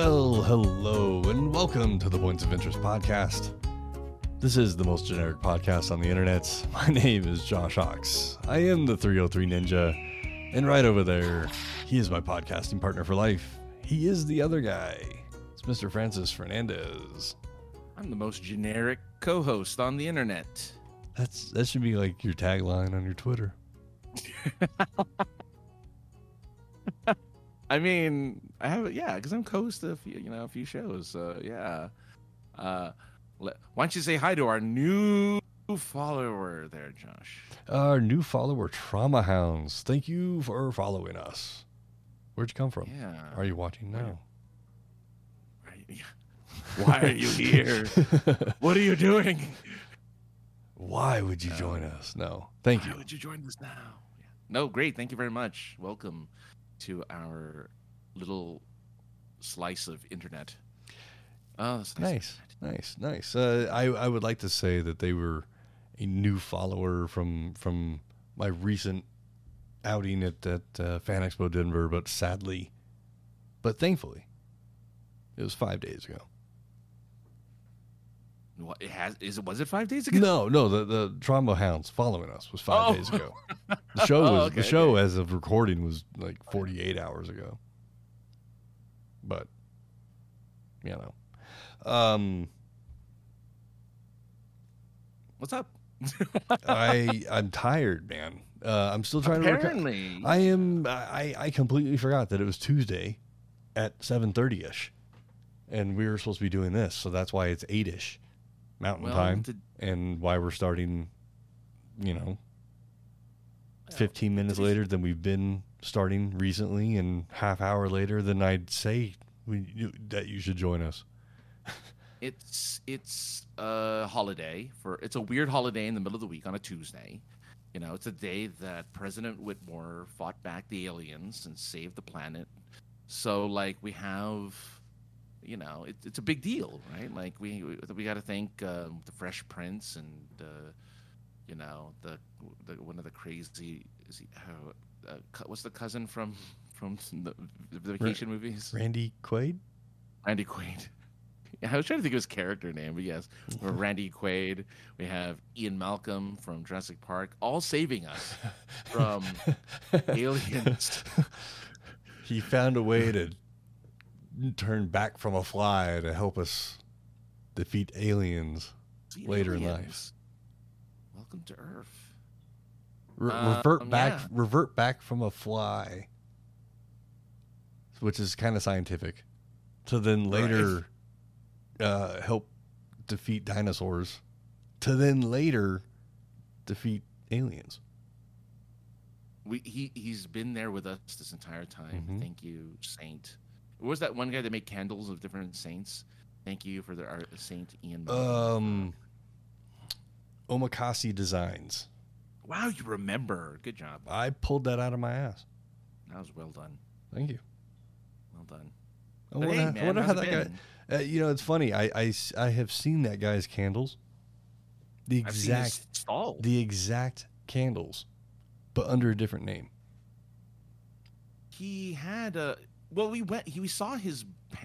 Well, hello, and welcome to the Points of Interest podcast. This is the most generic podcast on the internet. My name is Josh Ox. I am the 303 Ninja, and right over there, he is my podcasting partner for life. He is the other guy. It's Mr. Francis Fernandez. I'm the most generic co-host on the internet. That's that should be like your tagline on your Twitter. I mean, I have yeah, because I'm co-host of you know a few shows. So yeah. Uh, let, why don't you say hi to our new follower there, Josh? Our new follower, Trauma Hounds. Thank you for following us. Where'd you come from? Yeah. Are you watching now? Why are you here? what are you doing? Why would you join us? No. Thank Why you. Why would you join us now? Yeah. No, great. Thank you very much. Welcome to our little slice of internet. Oh, that's Nice, nice, nice. Uh, I I would like to say that they were a new follower from from my recent outing at at uh, Fan Expo Denver, but sadly, but thankfully, it was five days ago. What it has is it was it five days ago? No, no, the the Trauma Hounds following us was five Oh. days ago. The show Oh, was okay, the show as of recording was like forty eight hours ago. But you know, um, What's up? I I'm tired, man. Uh, I'm still trying to. reco- Apparently, I am. I I completely forgot that it was Tuesday at seven thirty ish, and we were supposed to be doing this, so that's why it's eight ish Mountain Well, Time, and why we're starting. You know, fifteen minutes later than we've been starting recently, and half hour later than I'd say we, you, that you should join us. it's it's a holiday for it's a weird holiday in the middle of the week on a Tuesday. You know, it's a day that President Whitmore fought back the aliens and saved the planet. So like we have, you know, it, it's a big deal, right? Like we we, we got to thank um, the Fresh Prince and uh, you know the, the one of the crazy is he, uh, what's the cousin from from the, the vacation movies? Randy Quaid. Randy Quaid. I was trying to think of his character name, but yes, we're Randy Quaid. We have Ian Malcolm from Jurassic Park, all saving us from aliens. he found a way to turn back from a fly to help us defeat aliens later in life. Welcome to Earth. Re- Uh, revert back, yeah. revert back from a fly, which is kind of scientific, to then later uh, help defeat dinosaurs, to then later defeat aliens. We he he's been there with us this entire time. Mhm. Thank you, Saint. What was that one guy that made candles of different saints? Thank you for the art, Saint Ian. Um, Omakase Designs. wow, you remember? Good job. I pulled that out of my ass. That was well done. Thank you. Well done. I But wonder, hey, I wonder how that it guy. Uh, you know, it's funny. I, I, I have seen that guy's candles. The I've seen his exact stall. the exact candles, but under a different name. he had a well we went he we saw his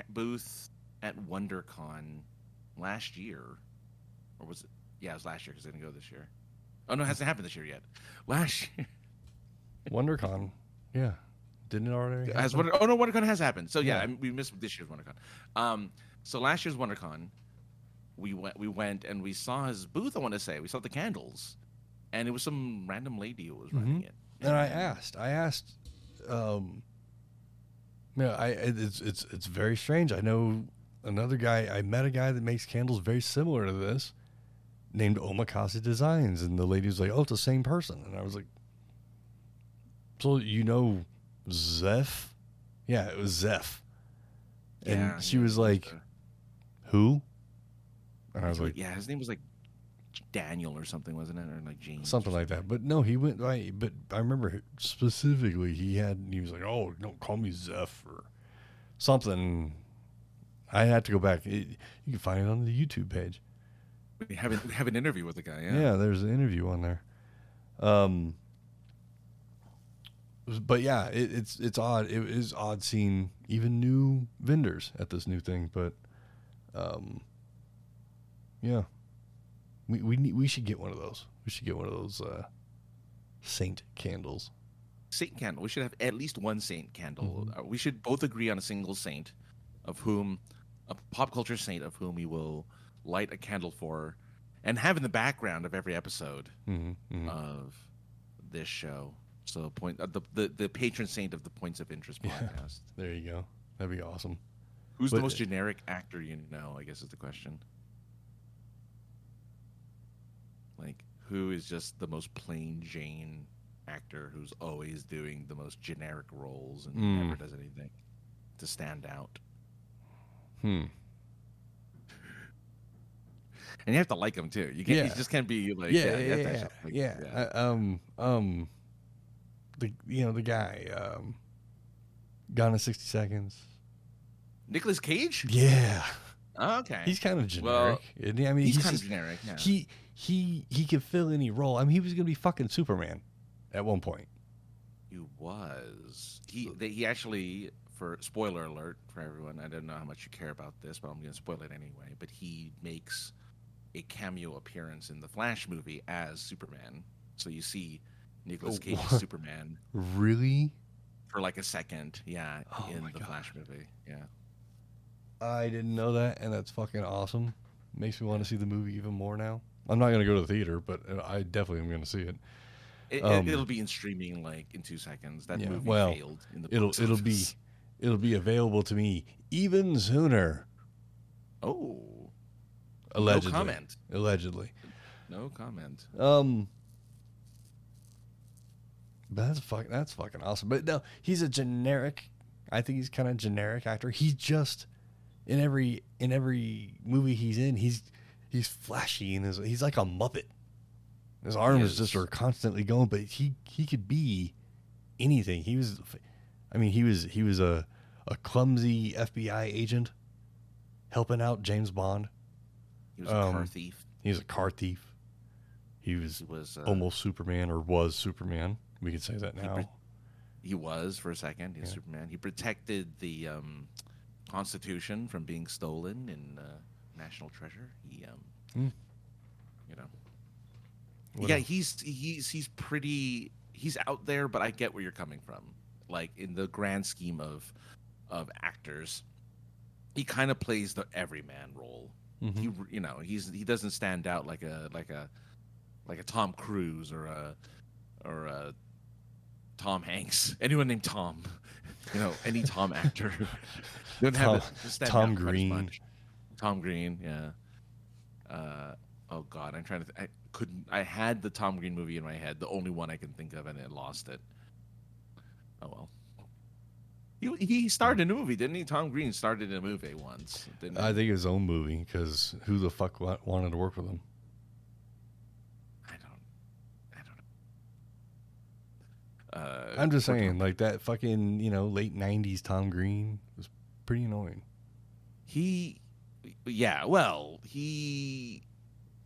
booth at wondercon last year. Or was it yeah it was last year because i didn't go this year. Oh no it hasn't happened this year yet. Last year. WonderCon, yeah, didn't it already? has happen? Wonder, oh no wondercon has happened. So yeah, Yeah. I mean, we missed this year's wondercon. Um so last year's wondercon we went we went and we saw his booth i want to say. We saw the candles. And it was some random lady who was running Mhm. it. And I asked, I asked, um, yeah, I it's it's it's very strange. I know another guy. I met a guy that makes candles very similar to this, named Omakase Designs, and the lady was like, "Oh, it's the same person," and I was like, "So you know, Zeph? Yeah, it was Zeph." And Yeah, she yeah, was like, uh, "Who?" And I was like, yeah his name was like daniel or something wasn't it or like james something like that. But no, he went right. But I remember specifically he had he was like, "Oh, don't call me Zeph or something." I had to go back. It, you can find it on the YouTube page. We have, an, we have an interview with the guy. Yeah, Yeah. there's an interview on there. Um, but yeah, it, it's it's odd. It is odd seeing even new vendors at this new thing, but um, yeah, we we need, we should get one of those. We should get one of those uh, saint candles. Saint candle. We should have at least one saint candle. Mhm. Uh, we should both agree on a single saint, of whom a pop culture saint of whom we will light a candle for, and have in the background of every episode Mm-hmm, of this show. So point uh, the, the the patron saint of the Points of Interest Yeah. podcast. There you go. That'd be awesome. Who's But- the most generic actor you know? I guess is the question. Like, who is just the most plain Jane actor who's always doing the most generic roles and Mm. never does anything to stand out? Hmm. And you have to like him too. You can't. Yeah. You just can't be like. yeah, yeah, to yeah, actually like- yeah. Uh, um, um, the you know the guy, um, Gone in sixty seconds. Nicolas Cage. Yeah, Oh, okay. he's kind of generic. Well, isn't he? I mean, he's, he's, kind just, of generic. Yeah. he he he could fill any role. I mean, he was gonna be fucking Superman at one point. He was. He they, he actually for spoiler alert for everyone. I don't know how much you care about this, but I'm going to spoil it anyway. But he makes a cameo appearance in the Flash movie as Superman. So you see Nicolas Oh, Cage's what? Superman Really? for like a second. Yeah, Oh in the God. Flash movie. Yeah. I didn't know that, and that's fucking awesome. Makes me want to see the movie even more now. I'm not gonna go to the theater, but I definitely am gonna see it. It, Um, it, will be in streaming like in two seconds. That Yeah, movie well, failed in the It'll it'll be it'll be available to me even sooner. Oh, Allegedly. no comment. Allegedly. No comment. Um. But that's fucking that's fucking awesome. But no, he's a generic. I think he's kind of generic actor. He's just in every in every movie he's in. He's he's flashy and his, he's like a muppet. His arms just are constantly going, but he he could be anything. He was, I mean, he was he was a a clumsy FBI agent helping out James Bond. He was a car Um, thief. He was a car thief. He was He was uh, almost Superman or was Superman. We could say that He now. pre- He was for a second. He's Yeah. Superman. He protected the um, Constitution from being stolen and. uh, National Treasure. He, um, Hmm. you know, What yeah, else? he's he's he's pretty. He's out there, but I get where you're coming from. Like in the grand scheme of of actors, he kind of plays the everyman role. Mhm. He, you know, he's he doesn't stand out like a like a like a Tom Cruise or a or a Tom Hanks. Anyone named Tom, you know, any Tom actor. Don't Tom- have to Tom Green. Tom Green, yeah. Uh, oh God, I'm trying to. Th- I couldn't. I had the Tom Green movie in my head, the only one I can think of, and I lost it. Oh well. He, he starred in a movie, didn't he? Tom Green started in a movie once, didn't he? I think it was his own movie because who the fuck wa- wanted to work with him? I don't. I don't know. Uh, I'm just saying, like that fucking you know late '90s Tom Green was pretty annoying. he, yeah. Well, he,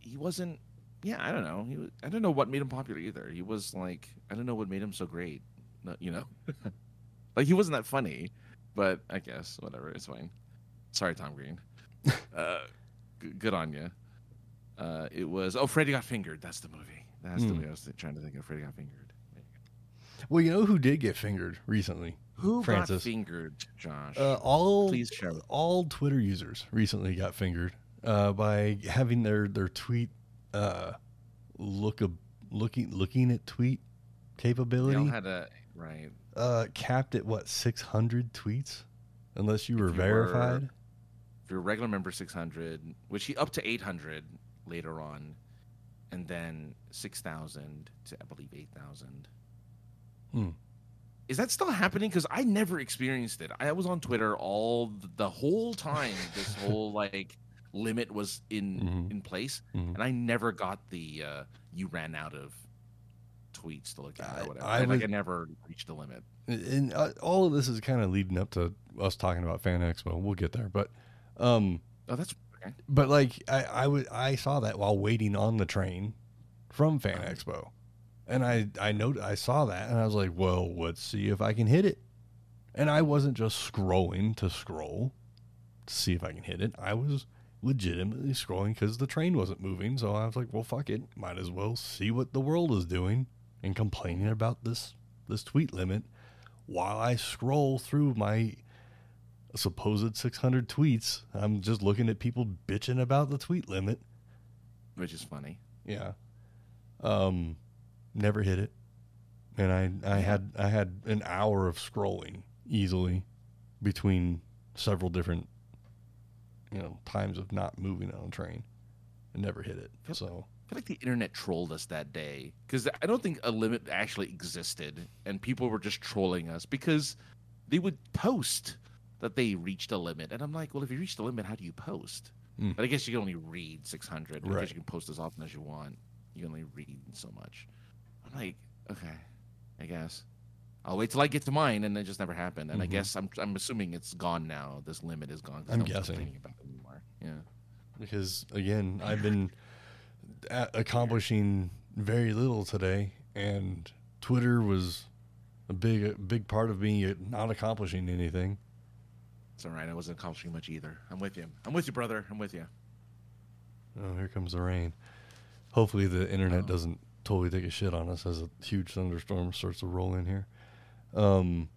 he wasn't. Yeah, I don't know. He was, I don't know what made him popular either. He was like, I don't know what made him so great. You know, like he wasn't that funny, but I guess whatever. It's fine. Sorry, Tom Green. uh, g- good on you. Uh, it was oh, Freddy got fingered. That's the movie. That's the Hmm. movie I was trying to think of. Freddy got fingered. Well, you know who did get fingered recently? Who got Francis. fingered, Josh? Uh, all Please share. all Twitter users recently got fingered uh, by having their their tweet uh, look a, looking looking at tweet They capability had a right. uh, capped at what 600 tweets, unless you were you were- verified. If you're a regular member, six hundred, which he up to eight hundred later on, and then six thousand to I believe eight thousand. Hmm. Is that still happening? Because I never experienced it. I was on Twitter all the whole time. This whole like limit was in Mhm. in place, Mhm. and I never got the uh, you ran out of tweets to look at I- or whatever. I like was- I never reached the limit. and uh, all of this is kind of leading up to us talking about Fan Expo. We'll get there, but um, Oh, that's okay. but like I I saw that while waiting on the train from Fan Uh-huh. Expo, And I I know I saw that and I was like, well, let's see if I can hit it. And I wasn't just scrolling to scroll to see if I can hit it. I was legitimately scrolling because the train wasn't moving. So I was like, well, fuck it. Might as well see what the world is doing and complaining about this this tweet limit while I scroll through my supposed 600 tweets. I'm just looking at people bitching about the tweet limit. Which is funny. Yeah. Um, never hit it, and I I had I had an hour of scrolling easily between several different you know times of not moving on a train and never hit it. Yep. So I feel like the internet trolled us that day because I don't think a limit actually existed, and people were just trolling us because they would post that they reached a limit, and I'm like, well, if you reached a limit, how do you post? Mm. But I guess you can only read 600 because Right. you can post as often as you want. You can only read so much. I'm like, okay, I guess I'll wait till I get to mine, and it just never happened. And I Mhm. guess I'm I'm assuming it's gone now. This limit is gone. I'm guessing. about it anymore. Yeah. because again I've been accomplishing very little today, and Twitter was a big a big part of me not accomplishing anything. It's all right. I wasn't accomplishing much either. I'm with you. I'm with you, brother. I'm with you. Oh, here comes the rain. Hopefully, the internet Oh. doesn't totally take a shit on us as a huge thunderstorm starts to roll in here. Um,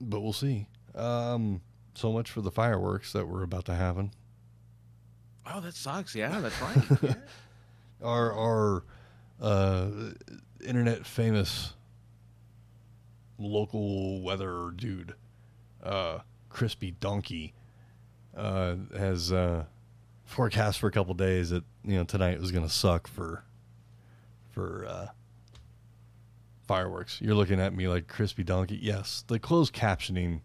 but we'll see. Um, so much for the fireworks that were about to happen. Oh, that sucks. Yeah, that's right. Yeah. Our our uh, internet famous local weather dude, uh, Crispy Donkey, uh, has uh, forecast for a couple days that you know tonight was going to suck for for uh, fireworks. You're looking at me like Crispy Donkey. Yes, the closed captioning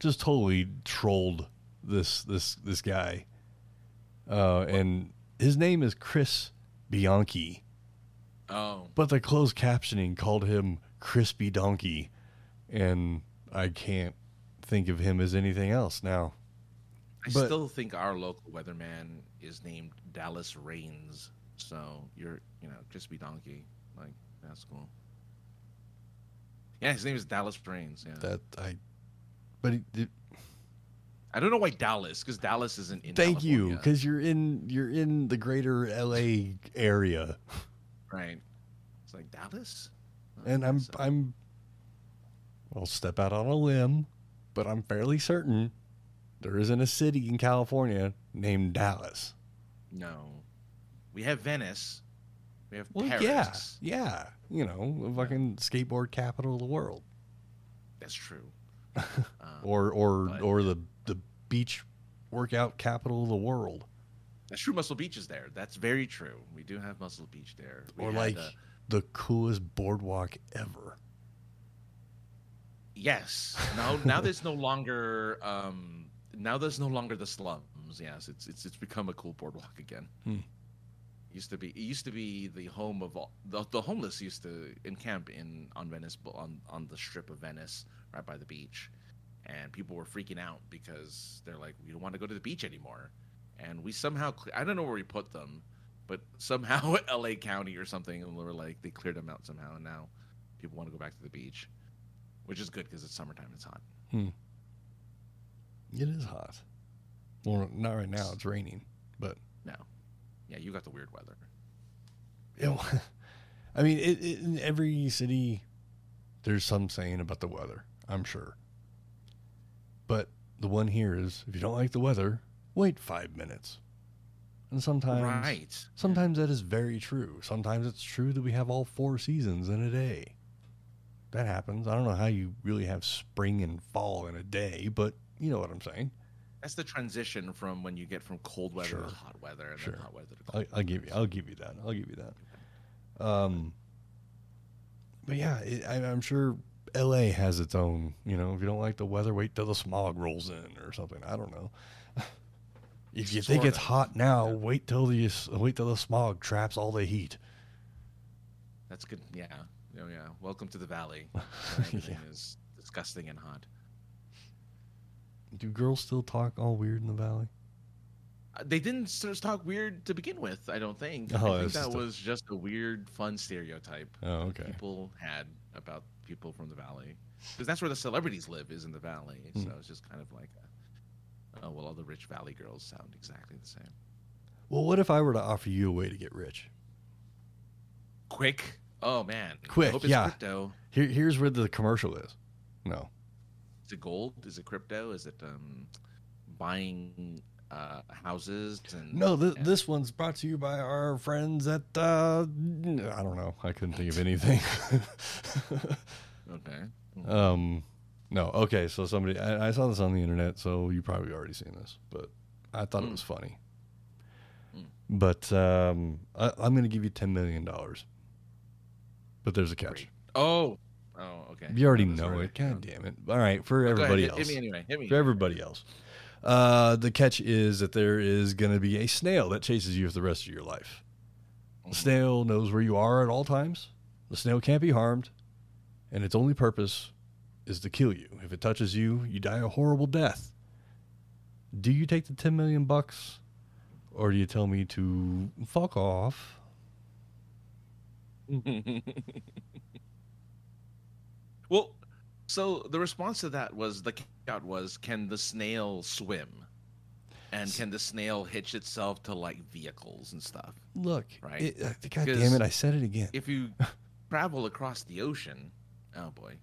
just totally trolled this this this guy, uh, and his name is Chris Bianchi, oh, but the closed captioning called him Crispy Donkey, and I can't think of him as anything else now. I But- still think our local weatherman is named Dallas Rains. So you're, you know, Crispy Donkey. Like that's cool. Yeah, his name is Dallas Rains. Yeah. That I, but it- I don't know why Dallas, because Dallas isn't in. thank you because you're in you're in the greater LA area, right? It's like Dallas. Oh, and I'm So- I'm. I'll step out on a limb, but I'm fairly certain there isn't a city in California named Dallas. no. We have Venice. We have Well, Paris. yeah, yeah, you know, the fucking skateboard capital of the world, That's true. Um, or or but- or the the beach workout capital of the world, That's true. Muscle Beach is there. That's very true. We do have Muscle Beach there. We or like uh, the coolest boardwalk ever. yes. Now, now there's no longer. Um, now there's no longer the slums. Yes, it's it's it's become a cool boardwalk again. Hmm. Used to be. It used to be the home of all the, the homeless. Used to encamp in on Venice on on the strip of Venice, right by the beach, and people were freaking out because they're like, we don't want to go to the beach anymore, and we somehow I don't know where we put them, but somehow L.A. County or something, and we were like they cleared them out somehow, and now people want to go back to the beach, which is good because it's summertime. It's hot. Hmm. It is hot. Well, not right now. It's raining, but No, yeah, you got the weird weather. know, I mean, it, it, in every city, there's some saying about the weather. I'm sure, but the one here is if you don't like the weather, wait five minutes. And sometimes, right. sometimes that is very true. Sometimes it's true that we have all four seasons in a day. That happens. I don't know how you really have spring and fall in a day, but you know what I'm saying. That's the transition from when you get from cold weather Sure. to hot weather, and Sure. then hot weather to I'll, cold. I'll give you. I'll give you that. I'll give you that. Um, but yeah, it, I, I'm sure L.A. has its own. You know, if you don't like the weather, wait till the smog rolls in or something. I don't know. if you think it's hot now, Yeah. wait till the wait till the smog traps all the heat. That's good. Yeah. Oh, yeah. Welcome to the valley. Everything is disgusting and hot. Do girls still talk all weird in the valley? they didn't talk weird to begin with. I don't think. Oh, I think that just a- was just a weird, fun stereotype Oh, okay. people had about people from the valley, because that's where the celebrities live, is in the valley. Hmm. So it's just kind of like, a, oh well, all the rich valley girls sound exactly the same. Well, what if I were to offer you a way to get rich? Quick. Oh man. Quick, I hope it's yeah. crypto. Here, here's where the commercial is. No. Is it gold? Is it crypto? Is it um, buying uh, houses? And No, th- and- this one's brought to you by our friends at, uh, I don't know. I couldn't think of anything. Okay. um, no. Okay. So somebody, I, I saw this on the internet, so you probably already seen this, but I thought it Mm. was funny. Mm. But um, I, I'm going to give you $10 million. But there's a catch. Great. Oh. Oh. Okay. You already Oh, know it. God Oh. damn it. All right. For ahead, everybody hit- else. Hit me anyway. Hit me. for everybody else. Uh, the catch is that there is going to be a snail that chases you for the rest of your life. The snail knows where you are at all times. The snail can't be harmed, and its only purpose is to kill you. If it touches you, you die a horrible death. Do you take the 10 million bucks or do you tell me to fuck off? well, so the response to that was the out was can the snail swim? And can the snail hitch itself to like vehicles and stuff? Look, Right. it, uh, God damn it, I said it again. If you travel across the ocean, oh boy.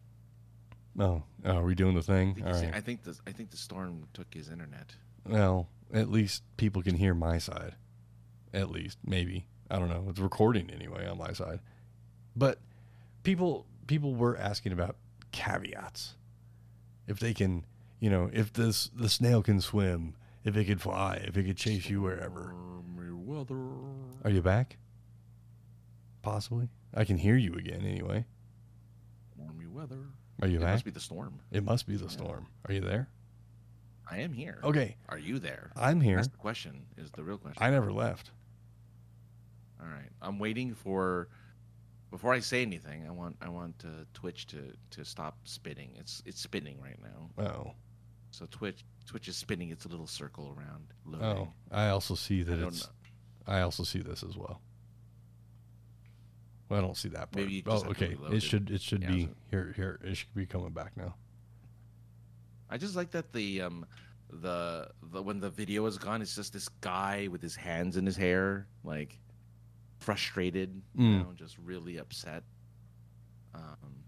Oh, oh, are we doing the I thing? think, All he's- right. I think the I think the storm took his internet. Well, at least people can hear my side. At least, maybe. I don't know. It's recording anyway on my side. But people people were asking about caveats. If they can, you know, if this the snail can swim, if it could fly, if it could chase you wherever. Weather. Are you back? Possibly. I can hear you again anyway. Stormy weather. Are you there? it back? must be the storm. it must be the storm. Are you there? I am here. Okay, Are you there? I'm here. That's the question. Is the real question. I never left. All right. I'm waiting for before I say anything. I want I want uh, Twitch to to stop spinning. It's it's spinning right now. Oh. So Twitch Twitch is spinning its little circle around. Oh. I also see that don't it's know. I also see this as well. Well, I don't see that part. Maybe oh, just have to okay. It it. should it should Yeah, be here here. It should be coming back now. I just like that the um the the when the video is gone, it's just this guy with his hands in his hair, like frustrated, you Mm. know, just really upset. Um,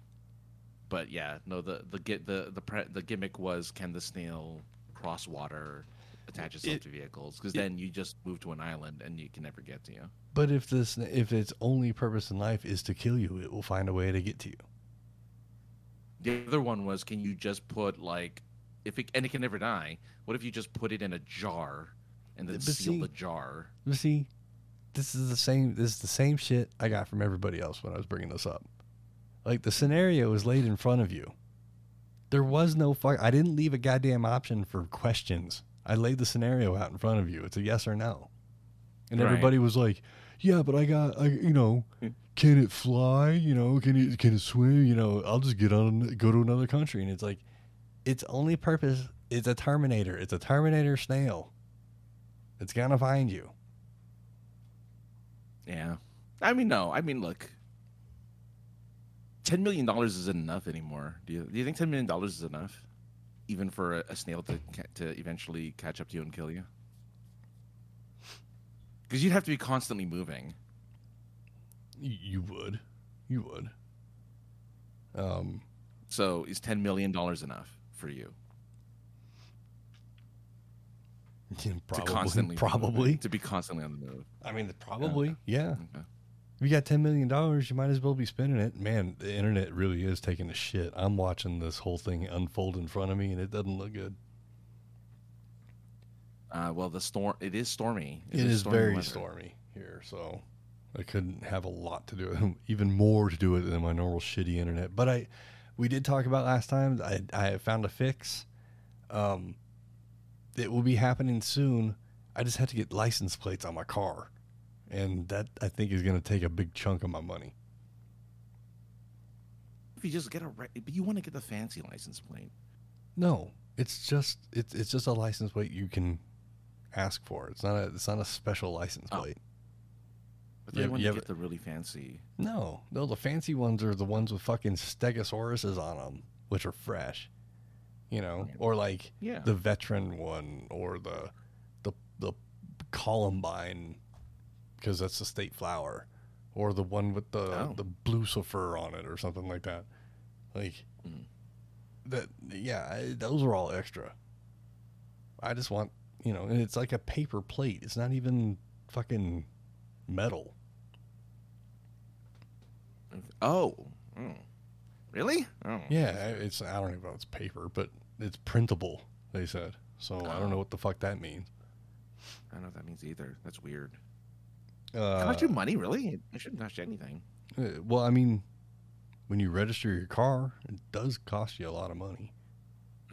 but yeah, no, the the gi- the the pre- the gimmick was can the snail cross water, attach itself It- to vehicles? Because it- then you just move to an island and you can never get to you. But if this if its only purpose in life is to kill you, it will find a way to get to you. The other one was can you just put like if it and it can never die. What if you just put it in a jar and then But seal see- the jar? You see, this is the same. This is the same shit I got from everybody else when I was bringing this up. Like the scenario is laid in front of you. There was no fuck. I didn't leave a goddamn option for questions. I laid the scenario out in front of you. It's a yes or no. And Right. everybody was like, "Yeah, but I got, I, you know, hmm. can it fly? You know, can it can it swim? You know, I'll just get on, go to another country." And it's like, its only purpose is a Terminator. It's a Terminator snail. It's gonna find you. Yeah. I mean, no. I mean, look. Ten million dollars isn't enough anymore. Do you? Do you think ten million dollars is enough, even for a, a snail to to eventually catch up to you and kill you? Because you'd have to be constantly moving. You would, you would. Um, So is ten million dollars enough for you probably, to constantly probably. to be constantly on the move? I mean, probably, yeah. Okay. If you got ten million dollars, you might as well be spending it. Man, the internet really is taking a shit. I'm watching this whole thing unfold in front of me, and it doesn't look good. Uh, well, the storm. It is stormy. it is stormy very weather. stormy here, so I couldn't have a lot to do with even more to do with it than my normal shitty internet. But I, we did talk about last time. I I found a fix. Um, it will be happening soon. I just had to get license plates on my car, and that I think is going to take a big chunk of my money. If you just get a, re- but you want to get the fancy license plate. No, it's just it's it's just a license plate you can ask for. It's not a it's not a special license Oh. plate. But when yeah, you get the really fancy, No, no, the fancy ones are the ones with fucking stegosauruses on them, which are fresh. You know, Yeah. or like yeah, the veteran one, or the the the Columbine, because that's the state flower, or the one with the Oh. the Lucifer on it, or something like that. Like Mhm. that, yeah, I- those are all extra. I just want, you know, and it's like a paper plate. It's not even fucking metal. oh, oh. Really? Oh, Yeah, it's I don't even know if it's paper, but it's printable. They said so. I don't know what the fuck that means. I don't know what that means either. That's weird. Uh, How much you money, really? It, it shouldn't cost you anything. uh, well, I mean, when you register your car, it does cost you a lot of money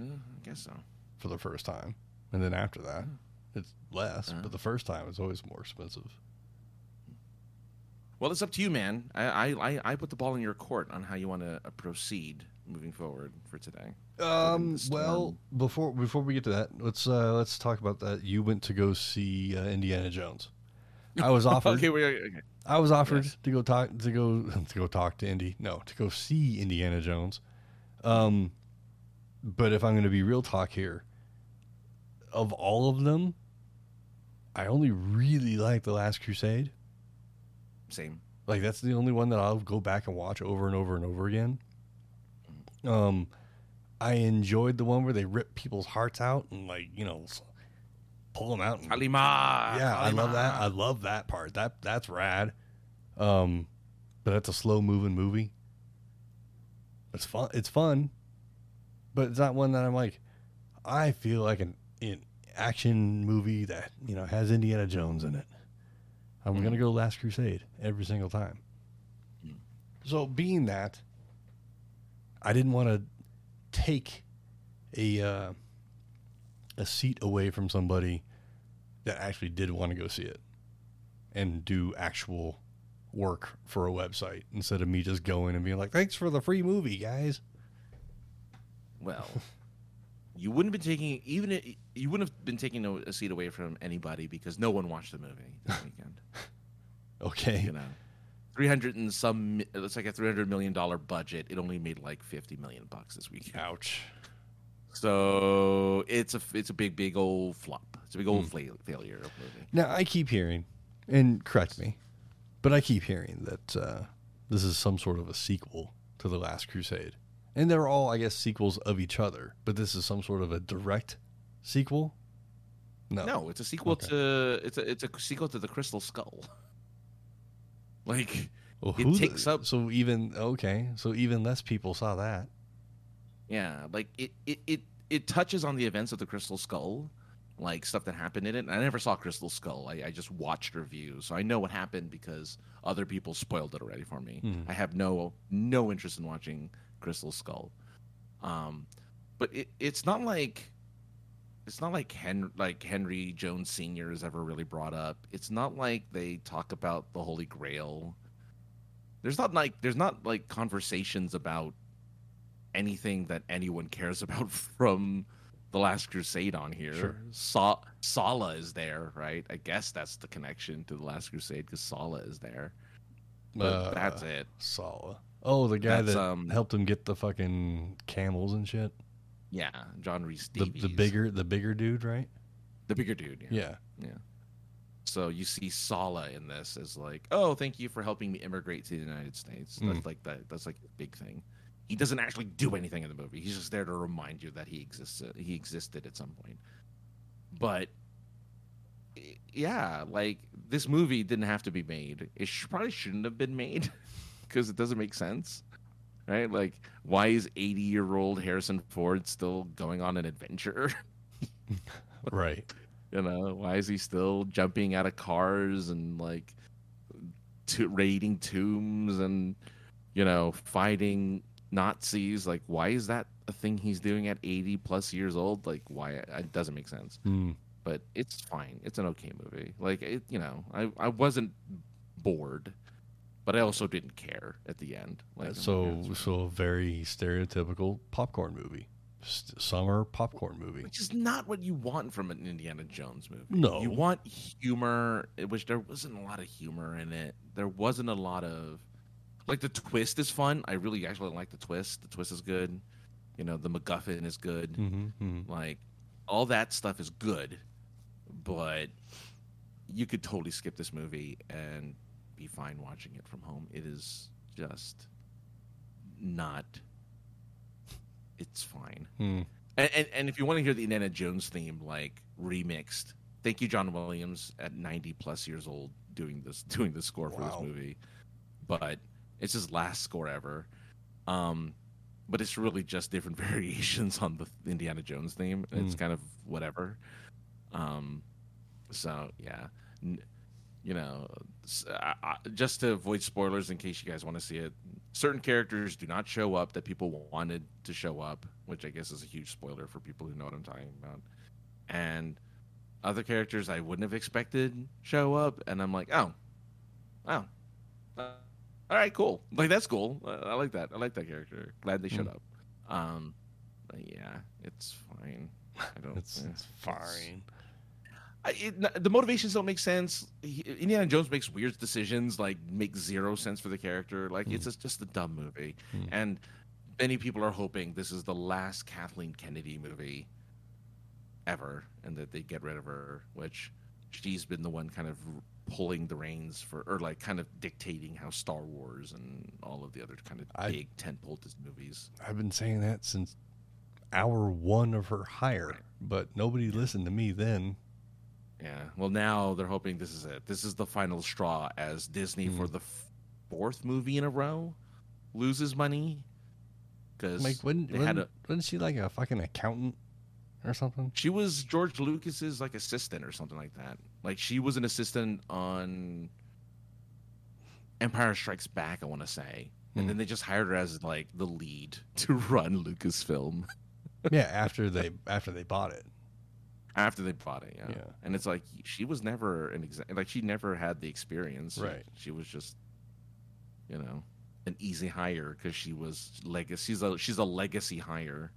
Uh, I guess so. for the first time, and then after that, it's less. Uh. But the first time is always more expensive. Well, it's up to you, man. I I, I, put the ball in your court on how you want to uh, proceed moving forward for today. Um. Well, before before we get to that, let's uh let's talk about that. You went to go see uh, Indiana Jones. I was offered. okay, we okay. I was offered Yes. to go talk to go to go talk to Indy. No, to go see Indiana Jones. Um, but if I'm going to be real talk here, of all of them, I only really like the Last Crusade. Same. Like that's the only one that I'll go back and watch over and over and over again. Um, I enjoyed the one where they rip people's hearts out and like you know pull them out. And, Kali Ma. yeah, I love that. I love that part. That that's rad. Um, but that's a slow moving movie. It's fun. It's fun, but it's not one that I'm like. I feel like an, an action movie that you know has Indiana Jones in it. I'm Mhm. gonna go Last Crusade every single time. Mm. So being that, I didn't want to take a uh, a seat away from somebody that actually did want to go see it and do actual work for a website instead of me just going and being like, "Thanks for the free movie, guys." Well, you wouldn't have been taking even you wouldn't have been taking a, a seat away from anybody because no one watched the movie this weekend. Okay. you know, three hundred and some. It's like a three hundred million dollar budget. It only made like fifty million bucks this weekend. Ouch. So it's a it's a big big old flop. It's a big old fla- failure of movie. Now I keep hearing, and correct me, but I keep hearing that uh, this is some sort of a sequel to the Last Crusade, and they're all, I guess, sequels of each other. But this is some sort of a direct sequel. No. No, it's a sequel Okay. to it's a it's a sequel to the Crystal Skull. Like Well, it who the- takes up- So even okay, so even less people saw that. Yeah, like it, it, it, it touches on the events of the Crystal Skull, like stuff that happened in it. And I never saw Crystal Skull. I, I just watched reviews, so I know what happened because other people spoiled it already for me. Hmm. I have no no interest in watching Crystal Skull. Um, but it, it's not like it's not like Hen like Henry Jones Sr. is ever really brought up. It's not like they talk about the Holy Grail. There's not like there's not like conversations about anything that anyone cares about from the Last Crusade on here. Sure. Sa- Sallah is there, right? I guess that's the connection to the Last Crusade because Sallah is there. But Uh, that's it. Sallah. Oh, the guy That's, that um, helped him get the fucking camels and shit. Yeah, John Rhys The, Davies. the bigger the bigger dude, right? the bigger dude. Yeah. Yeah. So you see Sallah in this as like, oh, thank you for helping me immigrate to the United States. Mm. That's like that. That's like a big thing. He doesn't actually do anything in the movie. He's just there to remind you that he exists. He existed at some point. But yeah, like this movie didn't have to be made. It sh- probably shouldn't have been made because it doesn't make sense, right? Like, why is eighty-year-old Harrison Ford still going on an adventure? Right. You know, why is he still jumping out of cars and like to raiding tombs and you know fighting Nazis? Like, why is that a thing he's doing at eighty plus years old? Like, why? It doesn't make sense. Hmm. But it's fine. It's an okay movie. Like, it, you know, I I wasn't bored, but I also didn't care at the end. Like, so "Yeah, so a very stereotypical popcorn movie. A summer popcorn movie. which is not what you want from an Indiana Jones movie. No. you want humor, which there wasn't a lot of humor in it. There wasn't a lot of like the twist is fun. I really actually like the twist. The twist is good. You know, the MacGuffin is good. Mm-hmm, Like all that stuff is good, but you could totally skip this movie and be fine watching it from home. It is just not. It's fine. Mm. And, and, and if you want to hear the Indiana Jones theme like remixed, thank you, John Williams, at 90 plus years old, doing this doing the score for this movie. But it's his last score ever. Um, but it's really just different variations on the Indiana Jones theme. and It's Mm. kind of whatever. Um, so yeah, N- you know, I- just to avoid spoilers in case you guys want to see it, certain characters do not show up that people wanted to show up, which I guess is a huge spoiler for people who know what I'm talking about. And other characters I wouldn't have expected show up, and I'm like, oh, oh, uh, all right, cool. Like that's cool. Uh, I like that. I like that character. Glad they showed Hmm. up. Um, but yeah, it's fine. I don't. It's, it's fine. It, the motivations don't make sense. He, Indiana Jones makes weird decisions, like make zero sense for the character. Like it's just, just a dumb movie, Mm. and many people are hoping this is the last Kathleen Kennedy movie ever, and that they get rid of her. Which she's been the one kind of pulling the reins for, or like kind of dictating how Star Wars and all of the other kind of I- big tentpole movies. I've been saying that since hour one of her hire, but nobody listened to me then. Yeah. Well, now they're hoping this is it. This is the final straw as Disney for the f- fourth movie in a row loses money because Like, when, they when had a. wasn't she like a fucking accountant or something? She was George Lucas's like assistant or something like that. Like she was an assistant on Empire Strikes Back, I want to say, and Hmm. then they just hired her as like the lead to run Lucasfilm yeah, after they after they bought it. After they bought it. Yeah. Yeah. And it's like she was never an exa- like she never had the experience. Right. She was just, you know, an easy hire because she was legacy. She's a she's a legacy hire.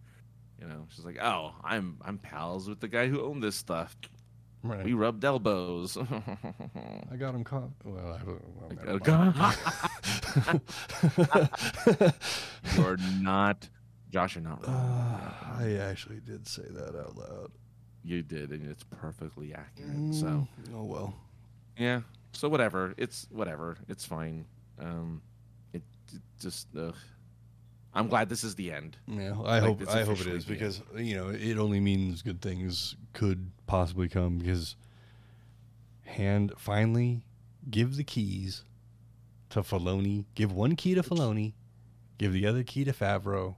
You know, she's like, oh, I'm I'm pals with the guy who owned this stuff. Right. We rubbed elbows. I got him caught. Well, I. Well, oh. You're not, Josh. You're not Uh. I actually did say that out loud. You did, and it's perfectly accurate. So. Mm, oh well. Yeah. So whatever. It's whatever. It's fine. Um, it, it just. Ugh. I'm glad this is the end. Yeah, I Like, hope I hope it is the end. because you know it only means good things could possibly come because hand finally give the keys to Filoni, give one key to Filoni, give the other key to Favreau,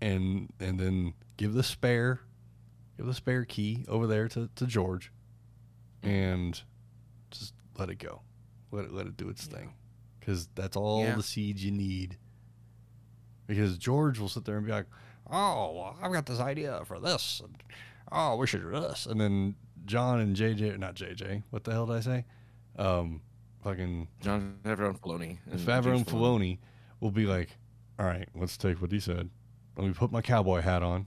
and and then give the spare give the spare key over there to, to George, and just let it go, let it let it do its Yeah. thing, because that's all Yeah. the seeds you need because George will sit there and be like, "Oh, well, I've got this idea for this, and oh, we should do this," and then John and JJ, not JJ, what the hell did I say? Um, fucking Jon Favreau and Filoni. and Favreau and Filoni will be like, "All right, let's take what he said. Let me put my cowboy hat on."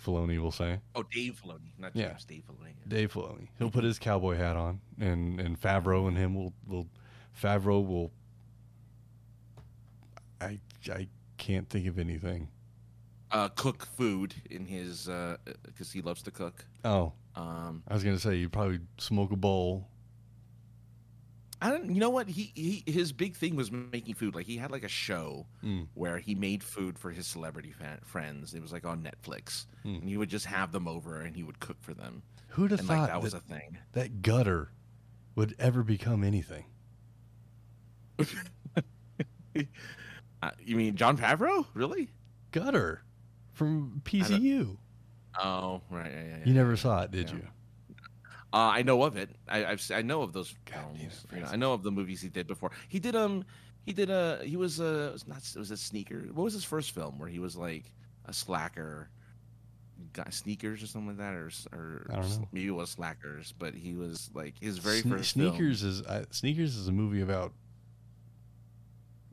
Filoni will say, Oh, Dave Filoni, not Yeah. James. Dave Filoni. Dave Filoni. He'll put his cowboy hat on, and and Favreau and him will will Favreau will. I I can't think of anything. Uh, cook food in his because he loves to cook. Oh, Um, I was gonna say you probably smoke a bowl. I don't. You know what? He, he his big thing was making food. Like he had like a show Mm. where he made food for his celebrity fa- friends. It was like on Netflix, Mm. and he would just have them over and he would cook for them. Who'd have and thought like that that, was a thing. that gutter would ever become anything? Uh, you mean Jon Favreau? Really? Gutter from PCU. Oh, right. Yeah, yeah, yeah. You never saw it, did Yeah. you? Uh, I know of it. I, I've I know of those God films. You know, I know of the movies he did before. He did um he did a he was a it was not it was a sneaker. What was his first film where he was like a slacker? Guy, sneakers or something like that, or or I don't s- know. maybe it was slackers, but he was like his very Sne- first film. sneakers is uh, sneakers is a movie about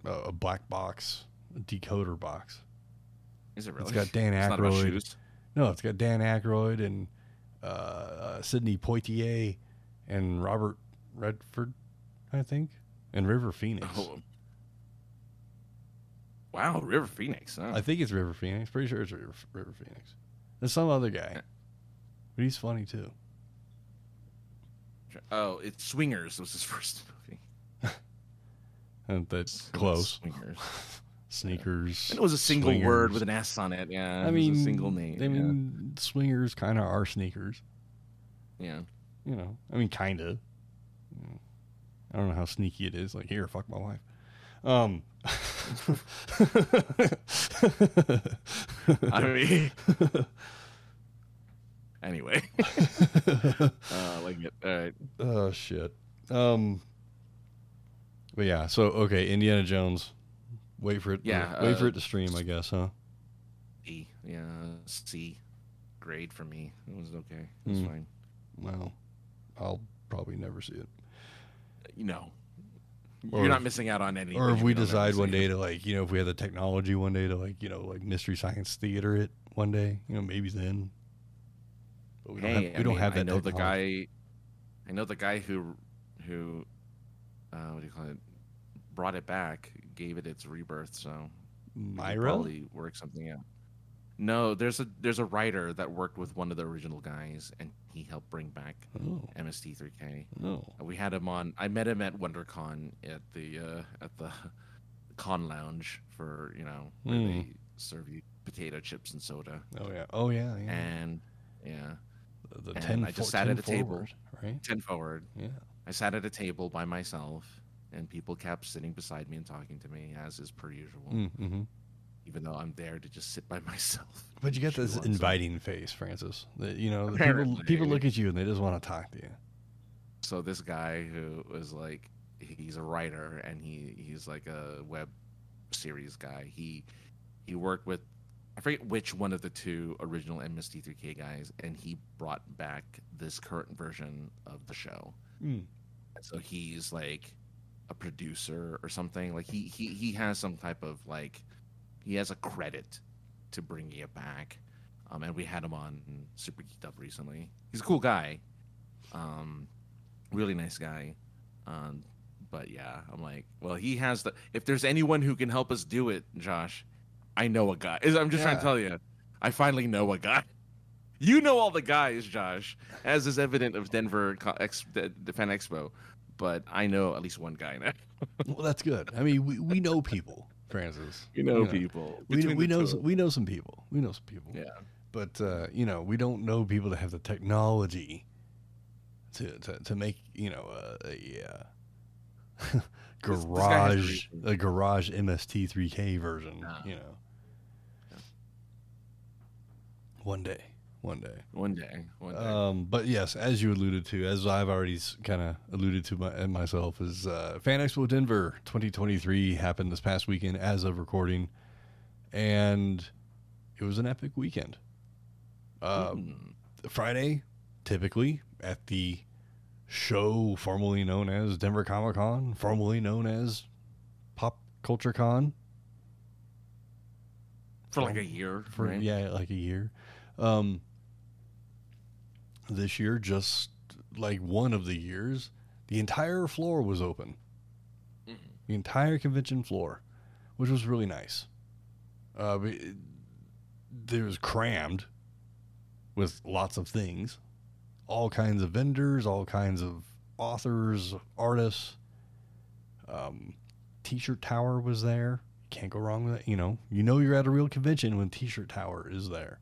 a, a black box, a decoder box. Is it really? It's got Dan It's not about Aykroyd. No, it's got Dan Aykroyd and uh, uh, Sidney Poitier and Robert Redford, I think, and River Phoenix. Oh. Wow, River Phoenix. Huh? I think it's River Phoenix. Pretty sure it's River, River Phoenix. There's some other guy, but he's funny too. Oh, it's Swingers was his first movie. And that's close. Swingers. Sneakers. And it was a single word with an S on it. Yeah, I it mean, was a single name. I mean, swingers kind of are sneakers. yeah. You know, I mean, kind of. I don't know how sneaky it is. Like, here, fuck my wife. Um. I mean, anyway, uh, like it. All right. oh shit. Um. But yeah, so okay, Indiana Jones. Wait for it. Yeah, wait for uh, it to stream. I guess, huh? E. Yeah. C. Grade for me. It was okay. It was Hmm. fine. Well, I'll probably never see it. You know, Or you're not missing out on anything. Or if we decide one it. day to like, you know, if we have the technology one day to like, you know, like mystery science theater it one day, you know, maybe then. But we don't hey, have, we I don't mean, have that. I know the guy. I know the guy who, who, uh, what do you call it? Brought it back, gave it its rebirth. So Myra. probably work something out. No, there's a there's a writer that worked with one of the original guys, and he helped bring back Oh, MST3K. oh, We had him on. I met him at WonderCon at the uh, at the con lounge for you know where Hmm. they serve you potato chips and soda, oh yeah, oh yeah, yeah. and yeah, the and ten. I just sat 10 at a table. forward, right? ten forward. Yeah. I sat at a table by myself, and people kept sitting beside me and talking to me, as is per usual. Mm-hmm. Even though I'm there to just sit by myself. But you She this inviting face, Francis. That you know, people people look at you and they just want to talk to you. So this guy who was like, he's a writer and he he's like a web series guy. He he worked with I forget which one of the two original MST3K guys, and he brought back this current version of the show. Mm. so he's like a producer or something like he he he has some type of like he has a credit to bringing it back. Um and we had him on super geeked up recently. He's a cool guy. Um really nice guy. Um but yeah i'm like well he has the if there's anyone who can help us do it josh i know a guy. I'm just trying to tell you i finally know a guy. You know all the guys, Josh, as is evident of Denver Ex- Fan Expo. But I know at least one guy now. Well, that's good. I mean, we, we know people, Francis. You know You know, people. We Between we know some, we know some people. We know some people. Yeah. But uh, you know, we don't know people that have the technology to to, to make you know a, a uh, This- this a garage a garage MST3K version. You know. Yeah. One day, one day. One day. One day. Um, but yes, as you alluded to, as I've already kind of alluded to my, and myself, is uh, Fan Expo Denver 2023 happened this past weekend as of recording, and it was an epic weekend. Uh, Mm. Friday, typically at the show formerly known as Denver Comic Con, formerly known as Pop Culture Con, for like a year. for right? yeah, like a year. Um, this year, just like one of the years, the entire floor was open. Mhm. The entire convention floor, which was really nice. Uh, but it, it was crammed with lots of things, all kinds of vendors, all kinds of authors, artists. Um, T-shirt Tower was there. Can't go wrong with that. You know, you know you're at a real convention when T-shirt Tower is there.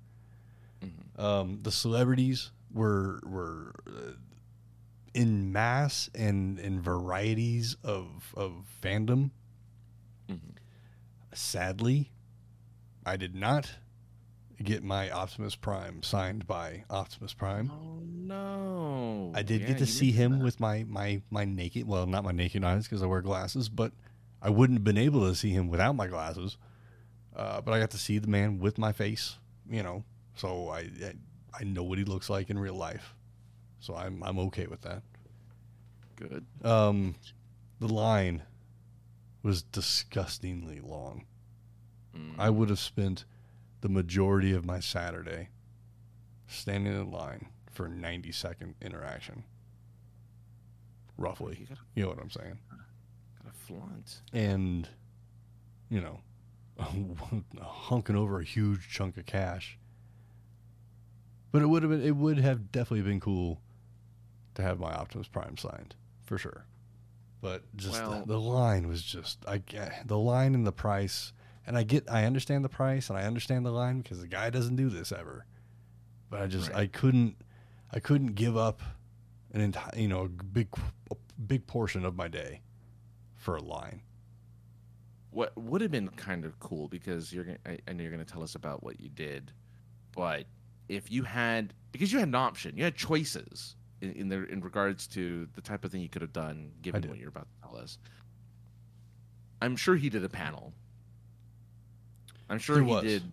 Mhm. Um, the celebrities were were uh, in mass and in varieties of of fandom. Mhm. Sadly, I did not get my Optimus Prime signed by Optimus Prime. Oh no! I did Yeah, get to see him that. with my my my naked well not my naked eyes because I wear glasses, but I wouldn't have been able to see him without my glasses. Uh, but I got to see the man with my face, you know, so I, I I know what he looks like in real life, so I'm I'm okay with that. good. Um, the line was disgustingly long. Mm. I would have spent the majority of my Saturday standing in line for a 90 second interaction. Roughly. You gotta, You know what I'm saying? gotta flaunt. And, you know, hunking over a huge chunk of cash. But it would have been, it would have definitely been cool to have my Optimus Prime signed for sure. But just Well- the, the line was just, I get the line and the price. And I get, I understand the price and I understand the line because the guy doesn't do this ever. But I just, Right. I couldn't, I couldn't give up an entire, you know, a big, a big portion of my day for a line. What would have been kind of cool because you're gonna, I, I know you're going to tell us about what you did, but if you had because you had an option, you had choices in, in the in regards to the type of thing you could have done given what you're about to tell us. I'm sure he did a panel. I'm sure There he was. did.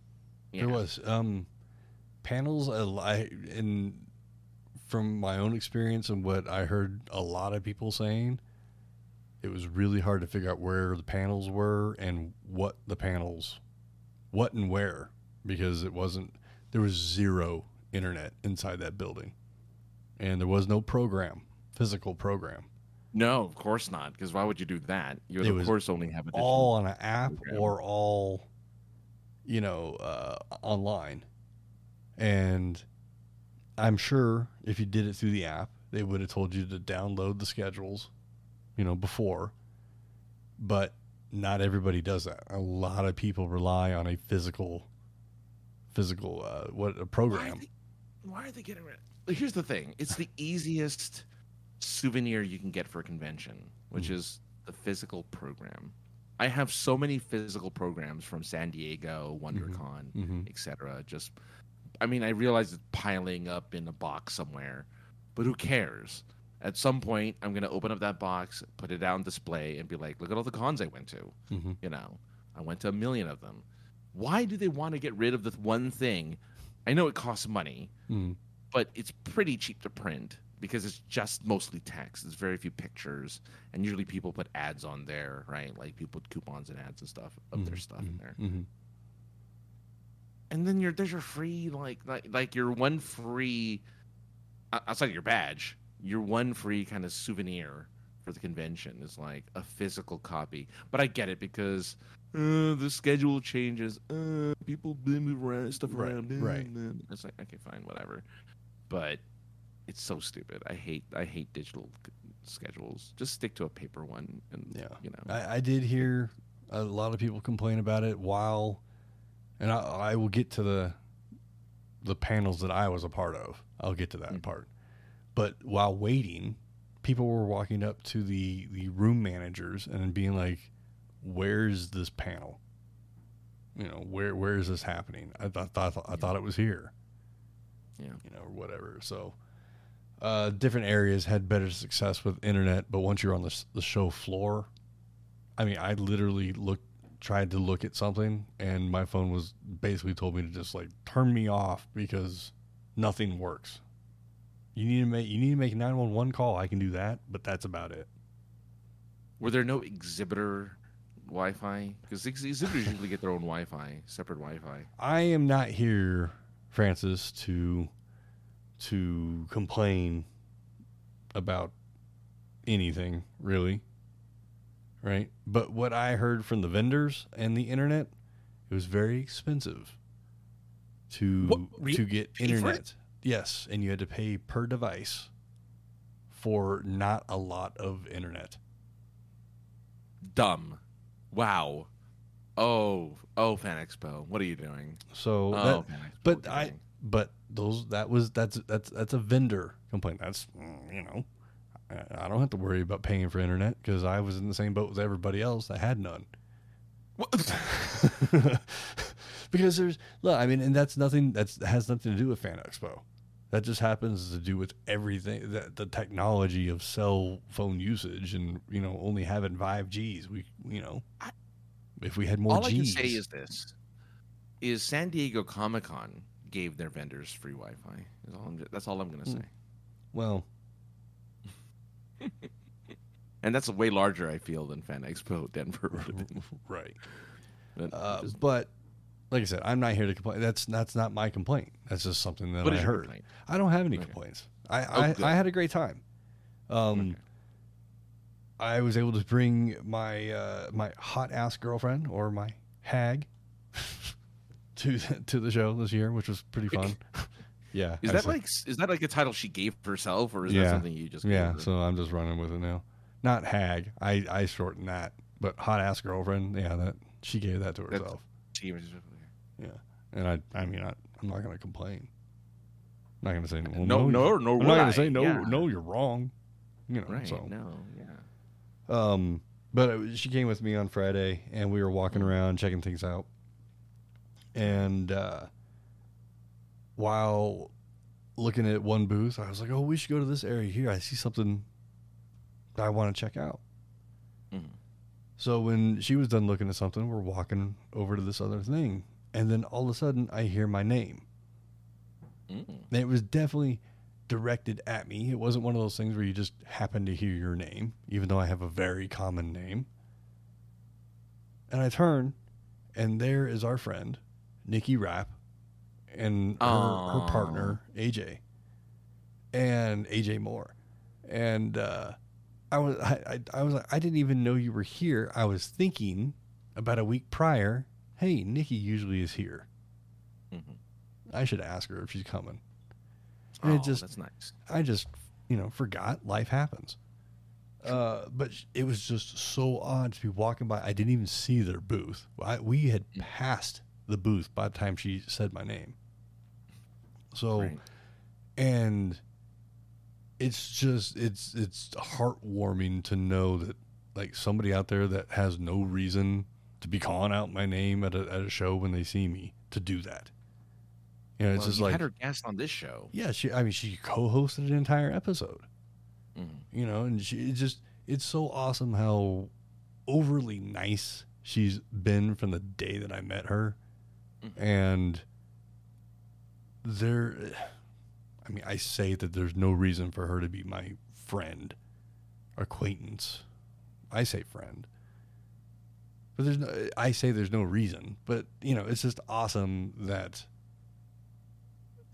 There was um, panels. a li- in from my own experience and what I heard a lot of people saying, it was really hard to figure out where the panels were and what the panels, what and where, because it wasn't. There was zero internet inside that building, and there was no program, physical program. No, of course not. Because why would you do that? You would It of course only have a all on an app program. or all you know uh, online and i'm sure if you did it through the app they would have told you to download the schedules you know before but not everybody does that a lot of people rely on a physical physical uh, what a Why are, program they, why are they getting rid? Here's the thing: it's the easiest souvenir you can get for a convention, which Mhm. is the physical program. I have so many physical programs from San Diego, WonderCon, hmm etc. Just, I mean, I realize it's piling up in a box somewhere, but who cares? At some point, I'm gonna open up that box, put it out on display, and be like, "Look at all the cons I went to." hmm You know, I went to a million of them. Why do they want to get rid of the one thing? I know it costs money, hmm but it's pretty cheap to print because it's just mostly text. There's very few pictures, and usually people put ads on there, right? Like people put coupons and ads and stuff of their stuff in there. hmm And then your there's your free like like like your one free outside of your badge, your one free kind of souvenir for the convention is like a physical copy. But I get it because uh, the schedule changes. Uh, people move around stuff Right, around. right. It's like okay, fine, whatever. But it's so stupid. I hate I hate digital schedules. Just stick to a paper one, and Yeah. you know. I, I did hear a lot of people complain about it while, and I, I will get to the the panels that I was a part of. I'll get to that Mhm. part. But while waiting, people were walking up to the the room managers and being like, "Where's this panel? You know, where where is this happening? I thought I thought, I thought it was here." Yeah. you know, or whatever. So, uh, different areas had better success with internet, but once you're on the, the show floor, I mean, I literally looked, tried to look at something, and my phone was basically told me to just like turn me off because nothing works. You need to make you need to make nine one one call. I can do that, but that's about it. Were there no exhibitor Wi-Fi? Because exhibitors usually get their own Wi-Fi, separate Wi-Fi. I am not here, Francis, to to complain about anything really. Right? But what I heard from the vendors and the internet, it was very expensive to What? Re- to get pay for it? internet. Yes, and you had to pay per device for not a lot of internet. Dumb. Wow. Oh, oh, Fan Expo. What are you doing? So Oh, that, Fan Expo, but what are you I doing? but those that was that's that's that's a vendor complaint. That's mm, you know, I- I don't have to worry about paying for internet because I was in the same boat as everybody else that had none. What? because there's look, I mean, and that's nothing that's has nothing to do with Fan Expo. That just happens to do with everything that the technology of cell phone usage and you know only having five Gs. We you know I- if we had more all Gs, I can say is this: is San Diego Comic Con gave their vendors free Wi-Fi. Is all I'm, that's all I'm going to Hmm. say. well, And that's way larger, I feel, than Fan Expo Denver. would have been. right. But Uh, just- but like I said, I'm not here to complain. That's that's not my complaint. That's just something that What I is heard. complaint? I don't have any Okay. complaints. I Oh, I, good. I had a great time. Um, Okay. I was able to bring my uh, my hot ass girlfriend or my hag to to the show this year, which was pretty fun. yeah, Is I that said- like is that like a title she gave herself, or is Yeah. that something you just gave yeah? her? So I'm just running with it now. Not hag. I I shorten that, but hot ass girlfriend. Yeah, that she gave that to herself. She was- Yeah, and I I mean I, I'm not gonna complain. I'm not gonna say well, no, no, no. I'm not gonna I? say no. Yeah. No, you're wrong. You know. Right? So No. Yeah. Um, but it, she came with me on Friday, and we were walking Mm-hmm. around checking things out. And uh, while looking at one booth, I was like, "Oh, we should go to this area here. I see something that I want to check out." Mhm. So when she was done looking at something, we're walking over to this other thing, and then all of a sudden, I hear my name. Mm. And it was definitely directed at me. It wasn't one of those things where you just happen to hear your name, even though I have a very common name. And I turn, and there is our friend, Nikki Rapp, and her, her partner, AJ, and AJ Moore. And uh, I was, I, I, I was like, I didn't even know you were here. I was thinking about a week prior, hey, Nikki usually is here. Mhm. I should ask her if she's coming. And Oh, it just that's nice. I just, you know, forgot. Life happens. Uh, but it was just so odd to be walking by. I didn't even see their booth. I, we had Mm. passed the booth by the time she said my name. So, Right. and it's just it's it's heartwarming to know that like somebody out there that has no reason to be calling out my name at a, at a show when they see me to do that. You know, it's Well, just you like had her guest on this show. yeah, she. I mean, she co-hosted an entire episode. Mhm. You know, and she it just it's so awesome how overly nice she's been from the day that I met her, Mhm. and there. I mean, I say that there's no reason for her to be my friend, acquaintance. I say friend. But there's no, I say there's no reason, but you know, it's just awesome that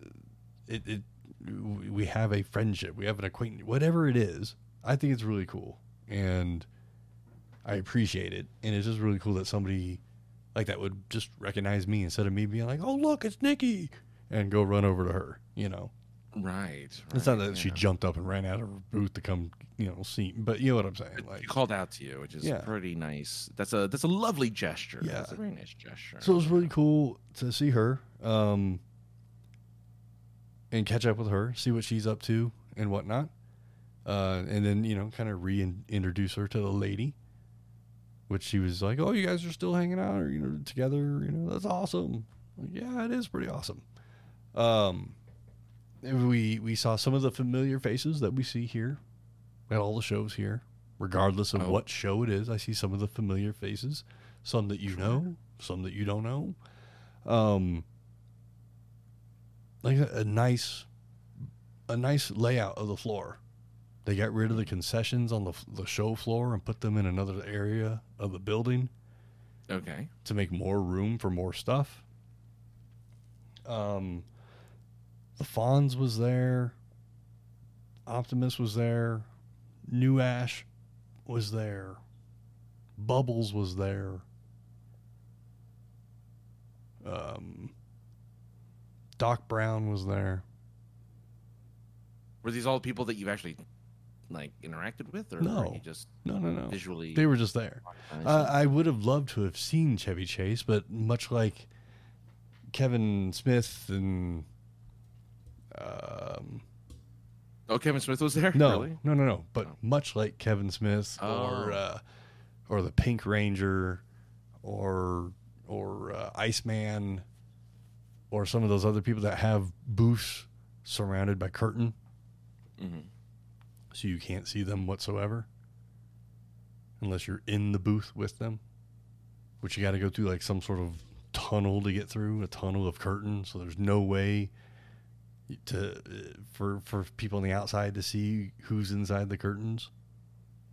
uh, it, it we have a friendship, we have an acquaintance, whatever it is. I think it's really cool, and I appreciate it. And it's just really cool that somebody like that would just recognize me instead of me being like, "Oh, look, it's Nikki," and go run over to her. You know, Right. it's not that she jumped up and ran out of her booth to come, you know, see. But you know what I'm saying? She Like, called out to you, which is Yeah. pretty nice. That's a that's a lovely gesture. Yeah. That's a very nice gesture. so it was really cool to see her, um, and catch up with her, see what she's up to and whatnot. Uh, and then you know, kind of reintroduce her to the lady, which she was like, "Oh, you guys are still hanging out, or you know, together. You know, that's awesome. Like, yeah, it is pretty awesome." Um, we we saw some of the familiar faces that we see here at all the shows here, regardless of Oh. what show it is. I see some of the familiar faces, some that you Sure. know, some that you don't know. Um, like a, a nice, a nice layout of the floor. They got rid of the concessions on the the show floor and put them in another area of the building okay. to make more room for more stuff. Um, the Fonz was there. Optimus was there. New Ash was there. Bubbles was there. Um, Doc Brown was there. Were these all people that you've actually like interacted with, or No. you just No, no, no. visually? They were just there. Uh, I would have loved to have seen Chevy Chase, but much like Kevin Smith and um, oh, Kevin Smith was there. no, Really? no, no, no. But Oh. much like Kevin Smith or Oh. uh, or the Pink Ranger or or uh, Iceman or some of those other people that have booths surrounded by curtain, hmm so you can't see them whatsoever unless you're in the booth with them which you got to go through like some sort of tunnel to get through a tunnel of curtain. so there's no way to uh, for for people on the outside to see who's inside the curtains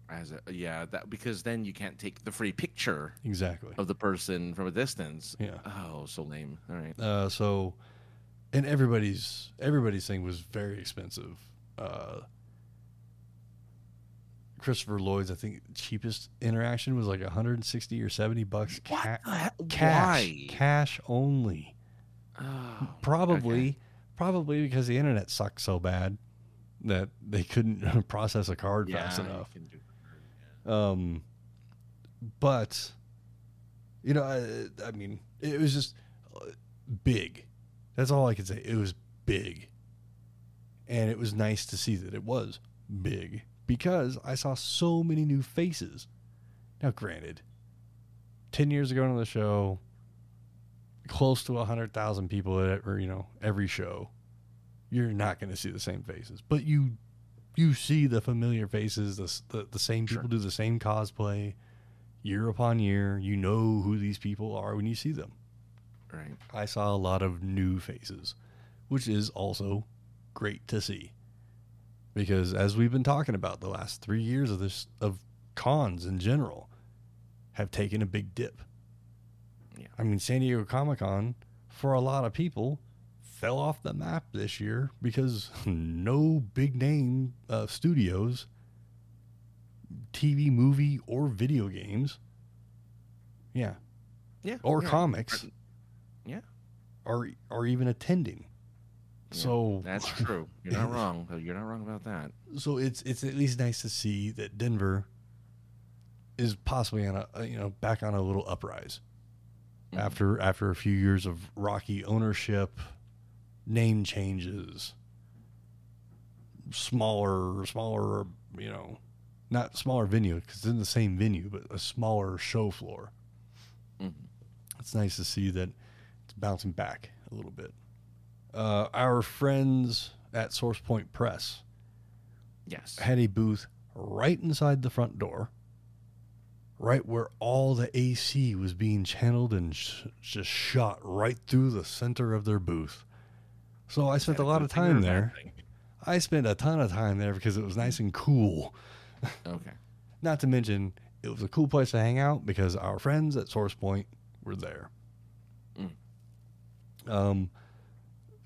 As a, yeah, that because then you can't take the free picture Exactly. of the person from a distance. Yeah. Oh, so lame. All right. Uh, so, and everybody's everybody's thing was very expensive. Uh, Christopher Lloyd's, I think, cheapest interaction was like 160 or 70 bucks ca- cash, Why? cash only. Oh, Probably, okay. Probably because the internet sucked so bad that they couldn't process a card fast Yeah, you enough. do- Um, but you know, I, I mean, it was just uh, big. That's all I could say. It was big, and it was nice to see that it was big because I saw so many new faces. Now, granted, ten years ago on the show, close to hundred thousand people at or you know every show, you're not going to see the same faces, but you you see the familiar faces. The the, the same people Sure. do the same cosplay year upon year. You know who these people are when you see them. Right. I saw a lot of new faces, which is also great to see. Because as we've been talking about, the last three years of this of cons in general have taken a big dip. I mean, San Diego Comic Con for a lot of people fell off the map this year because no big name uh, studios, TV, movie, or video games, yeah, Yeah. or yeah. comics Yeah. are are even attending. Yeah, So That's true. You're not wrong. You're not wrong about that. so it's it's at least nice to see that Denver is possibly on a a, you know back on a little uprise Mhm. after after a few years of rocky ownership, name changes, smaller smaller you know not smaller venue because it's in the same venue but a smaller show floor. Mhm. It's nice to see that it's bouncing back a little bit. Uh, our friends at Source Point Press Yes. had a booth right inside the front door, right where all the AC was being channeled and sh- just shot right through the center of their booth. So I spent a lot of thing or a time there. I spent a ton of time there because it was nice and cool. Okay. Not to mention, it was a cool place to hang out because our friends at Source Point were there. Mm. Um,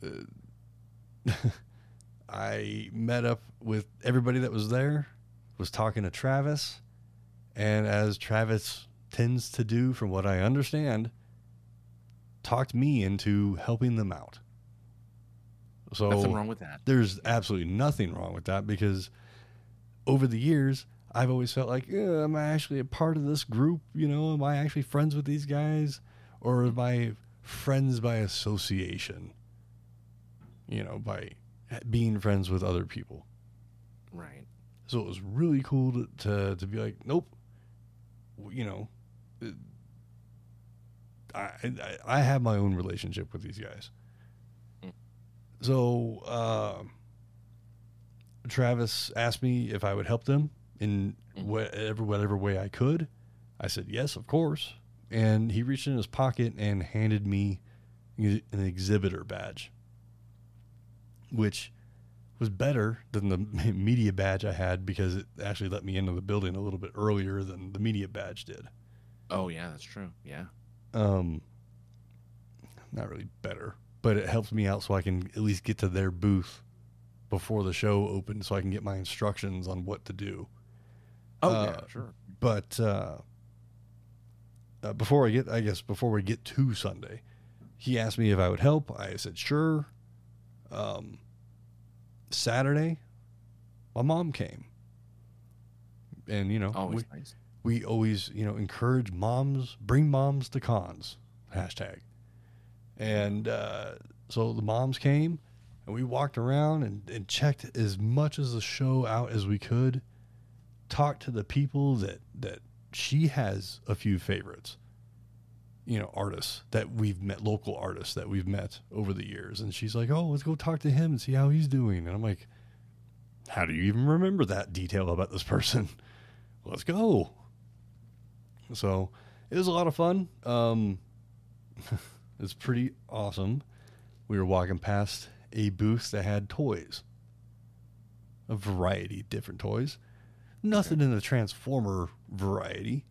uh, I met up with everybody that was there, was talking to Travis, and as Travis tends to do, from what I understand, talked me into helping them out. So Nothing wrong with that. there's absolutely nothing wrong with that because over the years I've always felt like, "Yeah, am I actually a part of this group? You know, am I actually friends with these guys, or am I friends by association? You know, by being friends with other people. Right. So it was really cool to to, to be like, nope, you know, uh, I, I I have my own relationship with these guys. Mm. So uh, Travis asked me if I would help them in Mhm. whatever whatever way I could. I said yes, of course. And he reached in his pocket and handed me an exhibitor badge, which was better than the media badge I had because it actually let me into the building a little bit earlier than the media badge did. Oh yeah, that's true. Yeah. Um, not really better, but it helps me out so I can at least get to their booth before the show opens, so I can get my instructions on what to do. Oh Uh, yeah, sure. But uh, uh, before I get, I guess before we get to Sunday, he asked me if I would help. I said sure. Um, Saturday, my mom came, and you know, Always we, nice. we always you know encourage moms, bring moms to cons, hashtag. And uh, so the moms came, and we walked around and, and checked as much as the show out as we could. Talked to the people that that she has a few favorites. You know, artists that we've met, local artists that we've met over the years, and she's like, "Oh, let's go talk to him and see how he's doing." And I'm like, "How do you even remember that detail about this person?" Let's go. So it was a lot of fun. Um, it's pretty awesome. We were walking past a booth that had toys, a variety of different toys. Nothing in the Transformer variety,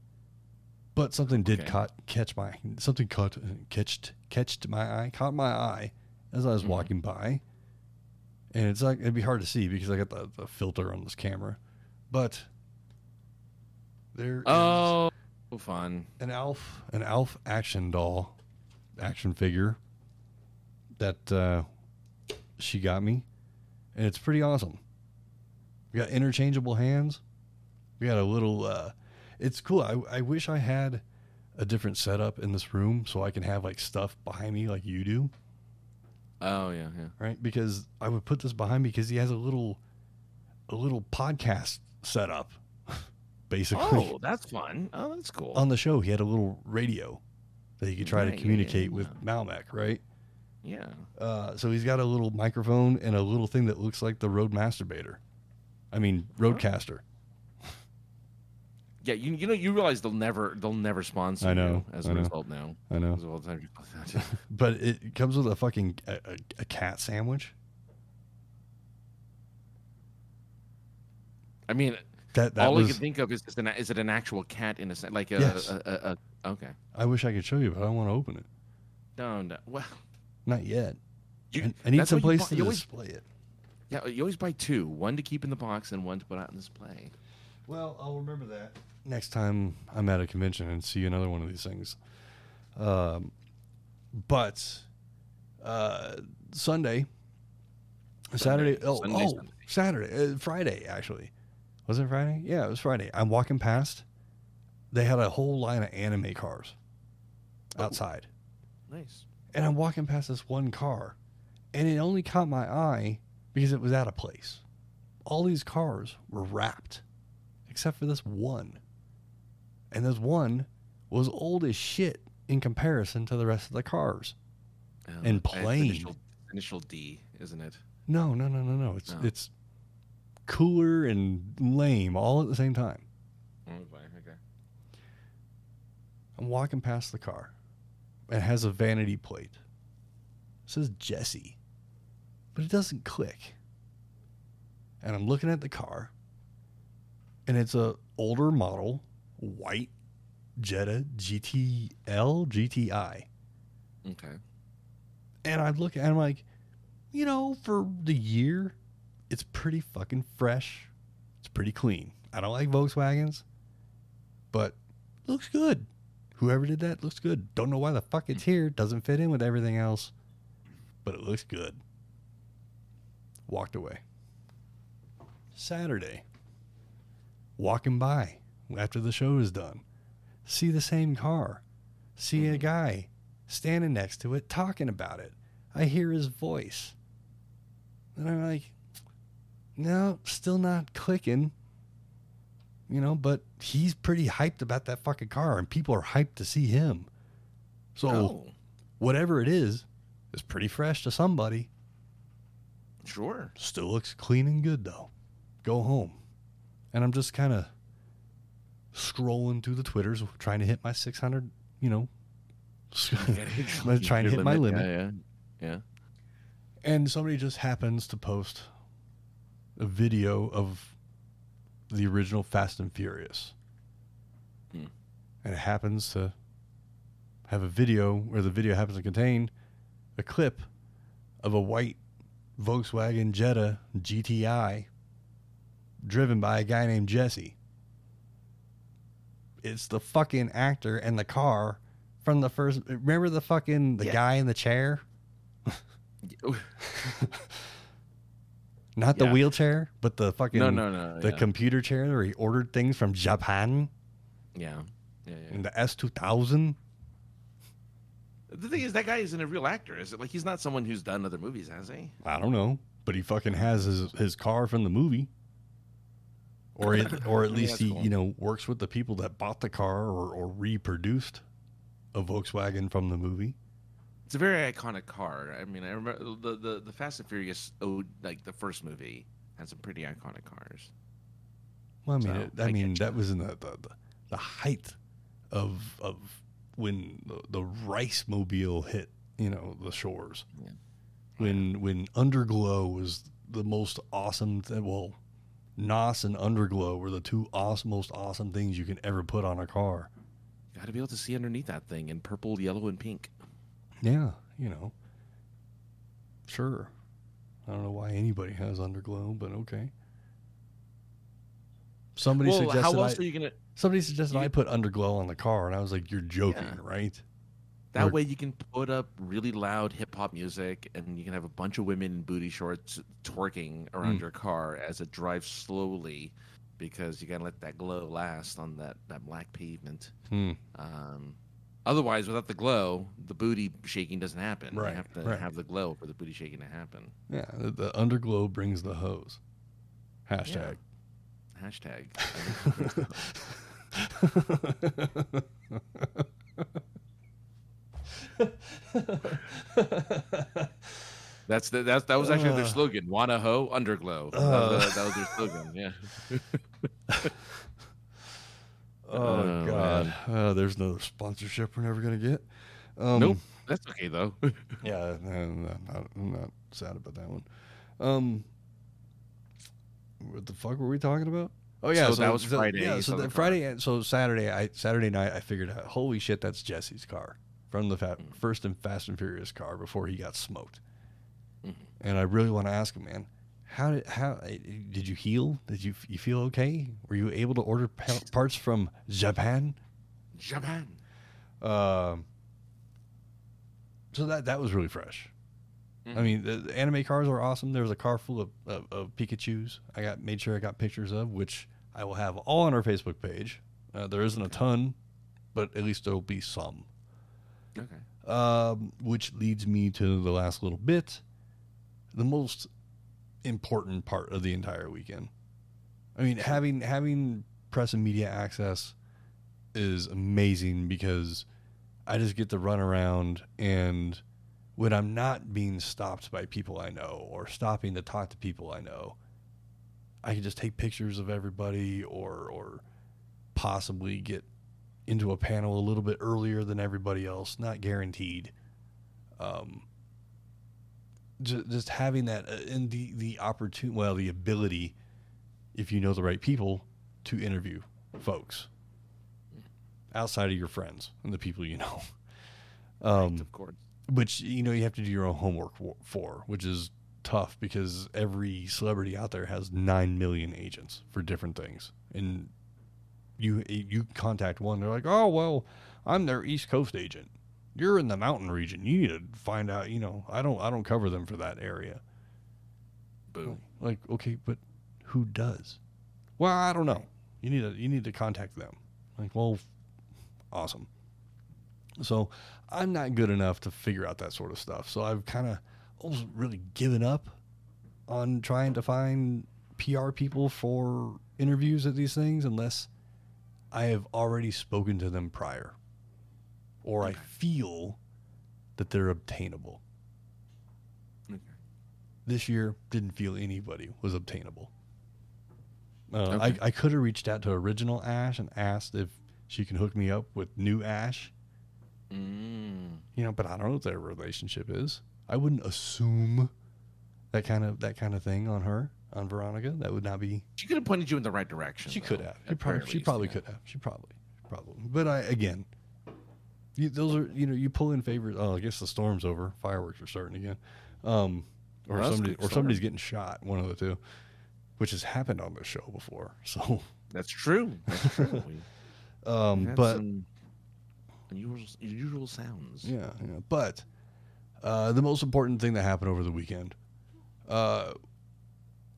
but something did Okay. caught, catch my something caught catched catched my eye, caught my eye as I was Mhm. walking by, and it's like it'd be hard to see because I got the, the filter on this camera, but there Oh, fun. an Alf an Alf action doll, action figure that uh, she got me, and it's pretty awesome. We got interchangeable hands. We got a little. Uh, it's cool. I I wish I had a different setup in this room so I can have like stuff behind me like you do, Oh yeah, yeah. right? Because I would put this behind me because he has a little, a little podcast setup, basically. Oh, that's fun. Oh, that's cool. on the show, he had a little radio that he could try Right, to yeah, yeah, communicate with yeah. Melmac, right? yeah. Uh, so he's got a little microphone and a little thing that looks like the Rode Masturbator. I mean, RodeCaster. Yeah, you you know you realize they'll never they'll never sponsor I know, you as a I know. result now. I know, As all the time you put that. but it comes with a fucking a, a, a cat sandwich. I mean, That that all I can think of is is, an, is it an actual cat in a sense, like a, Yes. a, a, a okay. I wish I could show you, but I don't want to open it. No, no. Well, Not yet. you, I, I need that's some place to always, display it. yeah, you always buy two, one to keep in the box and one to put out in display. Well, I'll remember that next time I'm at a convention and see another one of these things. Um, but uh, Sunday, Saturday, oh, Sunday, oh, Sunday. Saturday, uh, Friday actually, was it Friday? Yeah, it was Friday. I'm walking past. They had a whole line of anime cars Oh. outside, Nice. and I'm walking past this one car, and it only caught my eye because it was out of place. All these cars were wrapped, except for this one. And this one was old as shit in comparison to the rest of the cars. Oh, And plain. Initial, initial D, isn't it? No, no, no, no, no. It's No. it's cooler and lame all at the same time. Oh, okay. I'm walking past the car. It has a vanity plate. It says Jesse, but it doesn't click. And I'm looking at the car, and it's a older model, white Jetta GTL GTI. Okay. And I look at it, I'm like, you know, for the year, it's pretty fucking fresh. It's pretty clean. I don't like Volkswagens, but looks good. Whoever did that looks good. Don't know why the fuck it's here. Doesn't fit in with everything else, but it looks good. Walked away. Saturday, walking by after the show is done, see the same car, see a Mhm. guy standing next to it talking about it. I hear his voice. And I'm like, no, still not clicking. You know, but he's pretty hyped about that fucking car, and people are hyped to see him. So oh, whatever it is, is pretty fresh to somebody. sure. Still looks clean and good though. Go home. And I'm just kind of scrolling through the Twitters, trying to hit my 600, you know, trying to hit my limit. Yeah, yeah. yeah. And somebody just happens to post a video of the original Fast and Furious. Hmm. And it happens to have a video where the video happens to contain a clip of a white Volkswagen Jetta GTI driven by a guy named Jesse. It's the fucking actor and the car from the first. Remember the fucking the Yeah. guy in the chair? Not the Yeah. wheelchair, but the fucking no, no, no. the yeah. computer chair where he ordered things from Japan yeah. Yeah, yeah. in the S two thousand. The thing is, that guy isn't a real actor. Is it like he's not someone who's done other movies, has he? I don't know, but he fucking has his his car from the movie, or it, or at least he cool. you know works with the people that bought the car or or reproduced a Volkswagen from the movie. It's a very iconic car. I mean, I remember the the, the Fast and Furious, oh, like the first movie, had some pretty iconic cars. Well, I mean, So, it, I, I mean that was in the, the the the height of of when the, the rice mobile hit you know the shores. Yeah. When when Underglow was the most awesome. Th- well, NOS and Underglow were the two awesome, most awesome things you can ever put on a car. Got to be able to see underneath that thing in purple, yellow, and pink. Yeah, you know. Sure. I don't know why anybody has Underglow, but okay. Somebody well, suggested how else I, are you gonna? somebody suggested you- I put Underglow on the car, and I was like, "You're joking, Yeah. right?" That Or- way you can put up really loud hip hop music, and you can have a bunch of women in booty shorts twerking around Mm. your car as it drives slowly, because you gotta let that glow last on that that black pavement. Hmm. Um, otherwise, without the glow, the booty shaking doesn't happen. Right, You have to right. have the glow for the booty shaking to happen. Yeah, the, the Underglow brings the hose. Hashtag. Hashtag. That's the, that's that was actually their Uh. slogan. Wanna hoe underglow. That Uh. was, that was their slogan. Yeah. Oh, Oh, God, uh, there's no sponsorship we're never gonna get. Um, Nope. That's okay though. Yeah, no, not, I'm not sad about that one. Um, what the fuck were we talking about? Oh yeah, So that was Friday, Yeah, so the the car. Friday, so Saturday, I Saturday night, I figured out, holy shit, that's Jesse's car from the fa- Mm. first and Fast and Furious car before he got smoked. And I really want to ask him, man, how did how uh, did you heal? Did you you feel okay? Were you able to order pa- parts from Japan? Japan. Um, so that that was really fresh. I Mhm. mean, the, the anime cars are awesome. There was a car full of, of, of Pikachu's. I got made sure I got pictures of, which I will have all on our Facebook page. Uh, there isn't a ton, but at least there will be some. Okay. Um, which leads me to the last little bit, the most important part of the entire weekend. I mean, having having press and media access is amazing because I just get to run around and when I'm not being stopped by people I know or stopping to talk to people I know, I can just take pictures of everybody or or possibly get into a panel a little bit earlier than everybody else, not guaranteed. Um, just, just having that uh, and the the opportunity, well, the ability, if you know the right people, to interview folks outside of your friends and the people you know. Um, of course. which you know you have to do your own homework for, which is tough because every celebrity out there has nine million agents for different things, and you you contact one, they're like, oh well, I'm their East Coast agent. You're in the mountain region. You need to find out. You know, I don't I don't cover them for that area. Boo. Like, okay, but who does? Well, I don't know. You need to you need to contact them. Like, well, awesome. So I'm not good enough to figure out that sort of stuff. So I've kind of almost really given up on trying to find PR people for interviews at these things unless I have already spoken to them prior or I feel that they're obtainable. Okay. This year, didn't feel anybody was obtainable. Uh, Okay. I, I could have reached out to original Ash and asked if she can hook me up with new Ash, Mm. you know, but I don't know what their relationship is. I wouldn't assume that kind of that kind of thing on her, on Veronica. That would not be. She could have pointed you in the right direction. She though, could have. She probably, very she probably yeah. could have. She probably, probably. But I again, you, those are you know you pull in favors. Oh, I guess the storm's over. Fireworks are starting again, um, or Well, somebody or somebody's getting shot. One of the two, which has happened on this show before. So, That's true. That's true. We um, but unusual sounds. Yeah, yeah. But uh, the most important thing that happened over the weekend, uh,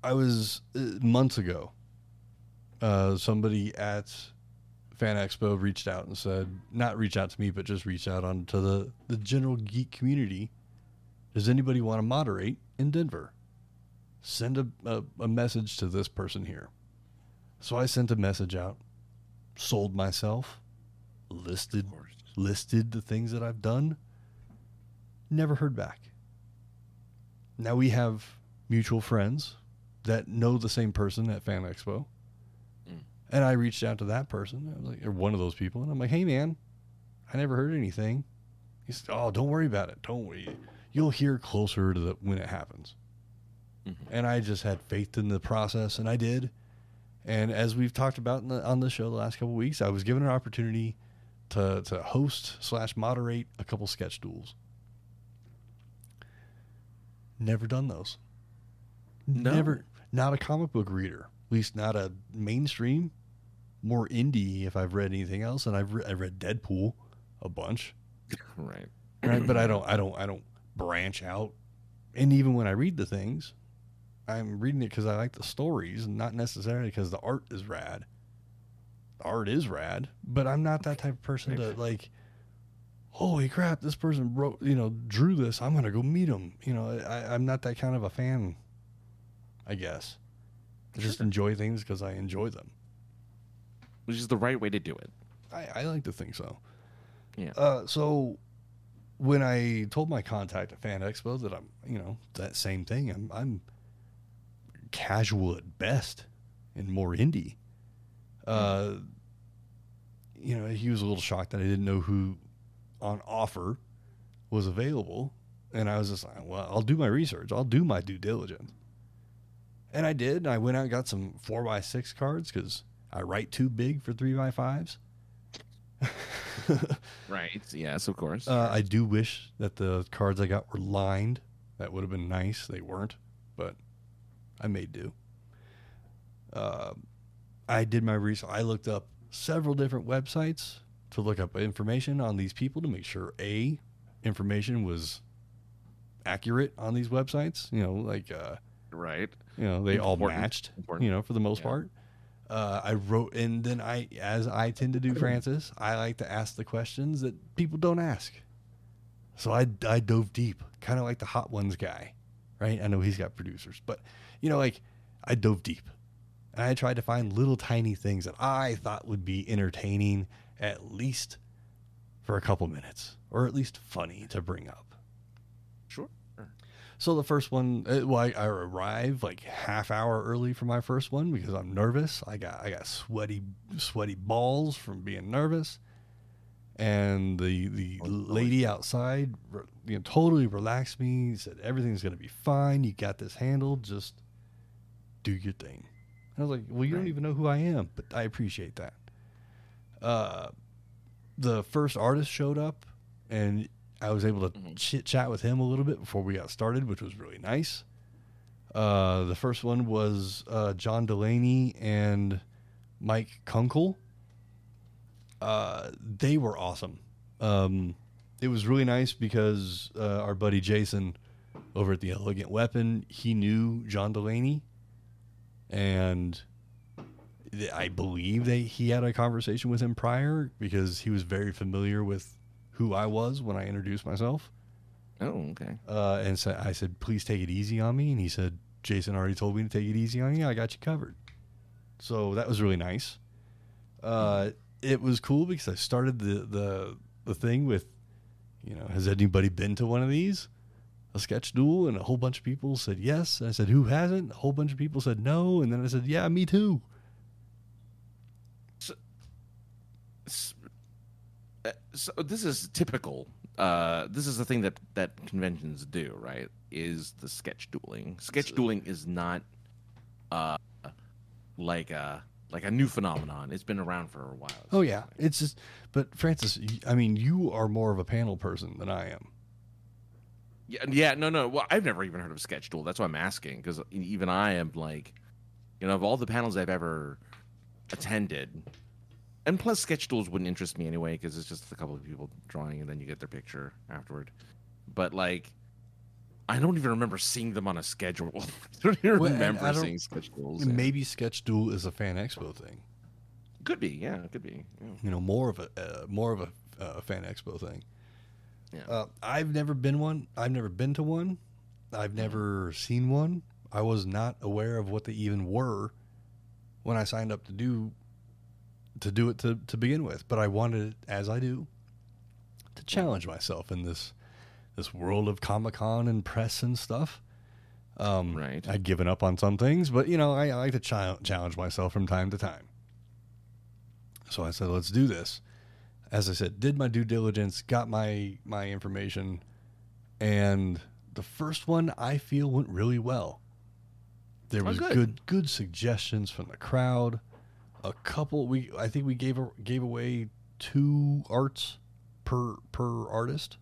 I was uh, months ago. Uh, somebody at Fan Expo reached out and said, not reach out to me, but just reach out onto the the general geek community. Does anybody want to moderate in Denver? Send a, a, a message to this person here. So I sent a message out, sold myself, listed listed the things that I've done. Never heard back. Now we have mutual friends that know the same person at Fan Expo. And I reached out to that person, I was like, or one of those people, and I'm like, hey man, I never heard anything. He said, oh, don't worry about it. Don't worry. You'll hear closer to the, when it happens. Mhm. And I just had faith in the process, and I did. And as we've talked about the, on the show the last couple weeks, I was given an opportunity to to host slash moderate a couple sketch duels. Never done those. No. Never. Not a comic book reader. At least not a mainstream. More indie if I've read anything else, and I've re- I read Deadpool a bunch Right. right? but I don't, I don't, I don't branch out. And even when I read the things, I'm reading it because I like the stories, not necessarily because the art is rad. The art is rad, but I'm not that type of person to like. Holy crap! This person wrote, you know, drew this. I'm gonna go meet him. You know, I, I'm not that kind of a fan. I guess. I just enjoy things because I enjoy them. Which is the right way to do it. I, I like to think so. Yeah. Uh, so when I told my contact at Fan Expo that I'm, you know, that same thing, I'm, I'm casual at best and more indie. Uh, you know, he was a little shocked that I didn't know who on offer was available. And I was just like, well, I'll do my research. I'll do my due diligence. And I did. I went out and got some 4x6 cards because I write too big for three by fives. Right. Yes, of course. Uh, I do wish that the cards I got were lined. That would have been nice. They weren't, but I made do. Uh, I did my research. I looked up several different websites to look up information on these people to make sure a information was accurate on these websites. You know, like uh, right. you know they all matched. Important. You know, for the most Yeah. part. Uh, I wrote, and then I, as I tend to do, Francis, I like to ask the questions that people don't ask. So I, I dove deep, kind of like the Hot Ones guy, right? I know he's got producers, but you know, like I dove deep, and I tried to find little tiny things that I thought would be entertaining, at least for a couple minutes, or at least funny to bring up. So the first one, uh, well, I, I arrived like half hour early for my first one because I'm nervous. I got I got sweaty sweaty balls from being nervous, and the the Oh, lady outside, you know, totally relaxed me. Said everything's gonna be fine. You got this handled. Just do your thing. I was like, well, you don't even know who I am, but I appreciate that. Uh, the first artist showed up, and I was able to Mhm. chit chat with him a little bit before we got started, which was really nice. Uh, the first one was uh, John Delaney and Mike Kunkel. Uh, they were awesome. Um, it was really nice because uh, our buddy Jason over at the Elegant Weapon, he knew John Delaney, and I believe that he had a conversation with him prior because he was very familiar with who I was when I introduced myself. Oh, okay. Uh, and so I said, please take it easy on me. And he said, Jason already told me to take it easy on you. I got you covered. So that was really nice. Uh, it was cool because I started the, the, the thing with, you know, has anybody been to one of these? A sketch duel? And a whole bunch of people said yes. And I said, who hasn't? A whole bunch of people said no. And then I said, yeah, me too. S- uh, So this is typical. Uh, this is the thing that that conventions do, right? Is the sketch dueling. Sketch dueling is not uh, like a like a new phenomenon. It's been around for a while. Oh, yeah. It's just, but Francis, I mean, you are more of a panel person than I am. Yeah, yeah, no, no. Well, I've never even heard of sketch duel. That's why I'm asking because even I am like, you know, of all the panels I've ever attended, and plus sketch duels wouldn't interest me anyway because it's just a couple of people drawing and then you get their picture afterward. But like, I don't even remember seeing them on a schedule. I don't even Well, remember I don't- seeing sketch yeah. Maybe Sketch Duel is a fan expo thing. could be, yeah, it could be. yeah. you know more of a uh, more of a uh, fan expo thing. Yeah. Uh, I've never been one. I've never been to one. I've never seen one. I was not aware of what they even were when I signed up to do to do it to, to begin with. But I wanted, as I do, to challenge myself in this this world of Comic Con and press and stuff. Um, Right. I'd given up on some things, but you know, I, I like to chi- challenge myself from time to time. So I said, let's do this. As I said, did my due diligence, got my my information, and the first one I feel went really well. There Oh, was good. good good suggestions from the crowd. A couple we I think we gave a, gave away two arts per per artist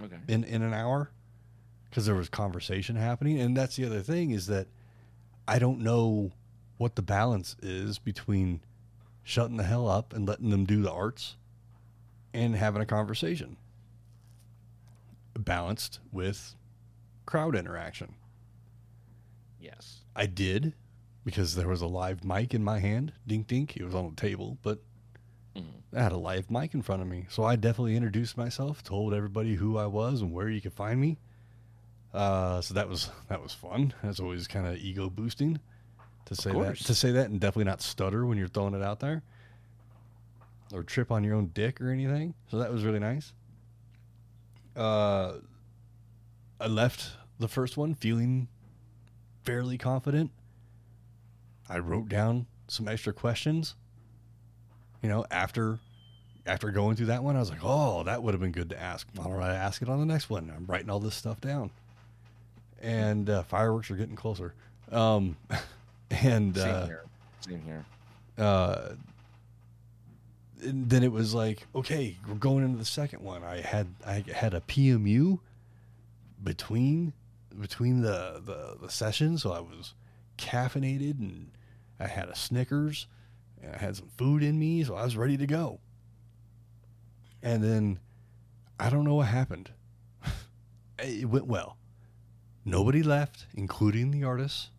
Okay. in in an hour because there was conversation happening and that's the other thing is that I don't know what the balance is between shutting the hell up and letting them do the arts and having a conversation balanced with crowd interaction. Yes. I did because there was a live mic in my hand. Dink dink. It was on the table, but Mhm. I had a live mic in front of me. So I definitely introduced myself, told everybody who I was and where you could find me. Uh, so that was that was fun. That's always kind of ego boosting to say that to say that and definitely not stutter when you're throwing it out there or trip on your own dick or anything. So that was really nice. Uh, I left the first one feeling fairly confident. I wrote down some extra questions. You know, after after going through that one, I was like, "Oh, that would have been good to ask. Why don't I ask it on the next one?" I'm writing all this stuff down, and uh, fireworks are getting closer. Um, and Same uh, here. Same here. uh, and then it was like, okay, we're going into the second one. I had I had a PMU between between the the, the sessions, so I was caffeinated and I had a Snickers and I had some food in me, so I was ready to go. And then I don't know what happened. it went well. Nobody left, including the artists,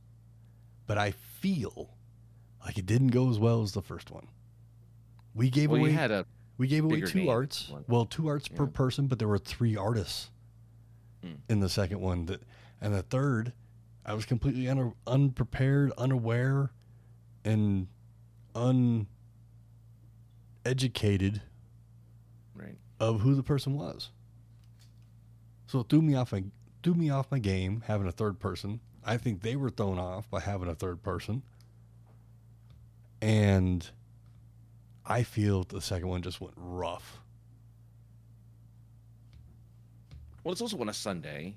but I feel like it didn't go as well as the first one. We gave Well, away had a we gave away two arts. one. Well, two arts per person, but there were three artists Hmm. in the second one. That and the third, I was completely un, unprepared, unaware, and uneducated right. of who the person was. So it threw me off my threw me off my game having a third person. I think they were thrown off by having a third person. And I feel the second one just went rough. Well, it's also on a Sunday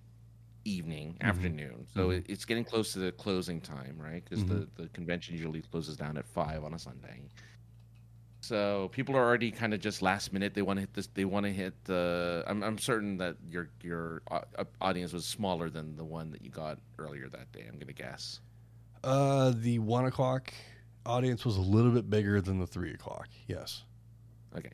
evening, Mhm. afternoon, so Mhm. it's getting close to the closing time, right? Because the, the convention usually closes down at five on a Sunday. So people are already kind of just last minute. They want to hit this. They want to hit the. I'm, I'm certain that your your uh, audience was smaller than the one that you got earlier that day. I'm gonna guess. Uh, the one o'clock audience was a little bit bigger than the three o'clock. Yes. Okay.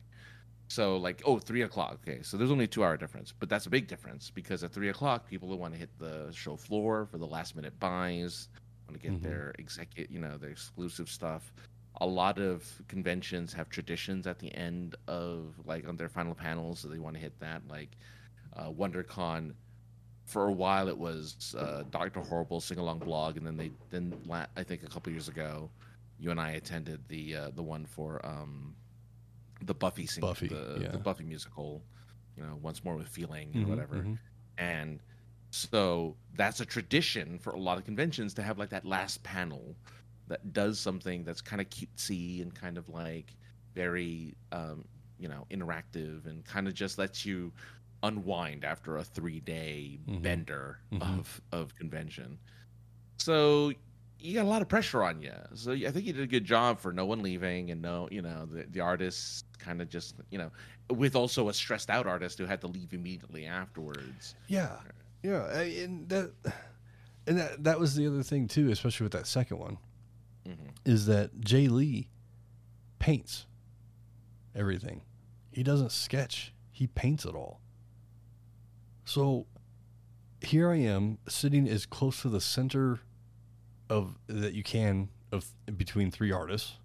So like oh three o'clock. Okay, so there's only a two hour difference, but that's a big difference because at three o'clock people will want to hit the show floor for the last minute buys, want to get Mhm. their executive, you know, their exclusive stuff. A lot of conventions have traditions at the end of like on their final panels, so they want to hit that. Like uh, WonderCon, for a while it was uh, Doctor Horrible sing along blog, and then they then la- I think a couple years ago, you and I attended the uh, the one for um, the Buffy sing Buffy, the, yeah. the Buffy musical, you know, once more with feeling Mhm, or whatever, mhm. and so that's a tradition for a lot of conventions to have like that last panel that does something that's kind of cutesy and kind of like very um, you know interactive and kind of just lets you unwind after a three day Mhm. bender Mhm. of of convention. So you got a lot of pressure on you. So I think you did a good job for no one leaving and no, you know, the, the artists kind of just, you know, with also a stressed out artist who had to leave immediately afterwards. Yeah, yeah, and that and that that was the other thing too, especially with that second one, hmm is that Jay Lee paints everything. He doesn't sketch; he paints it all. So here I am sitting as close to the center of that you can of between three artists.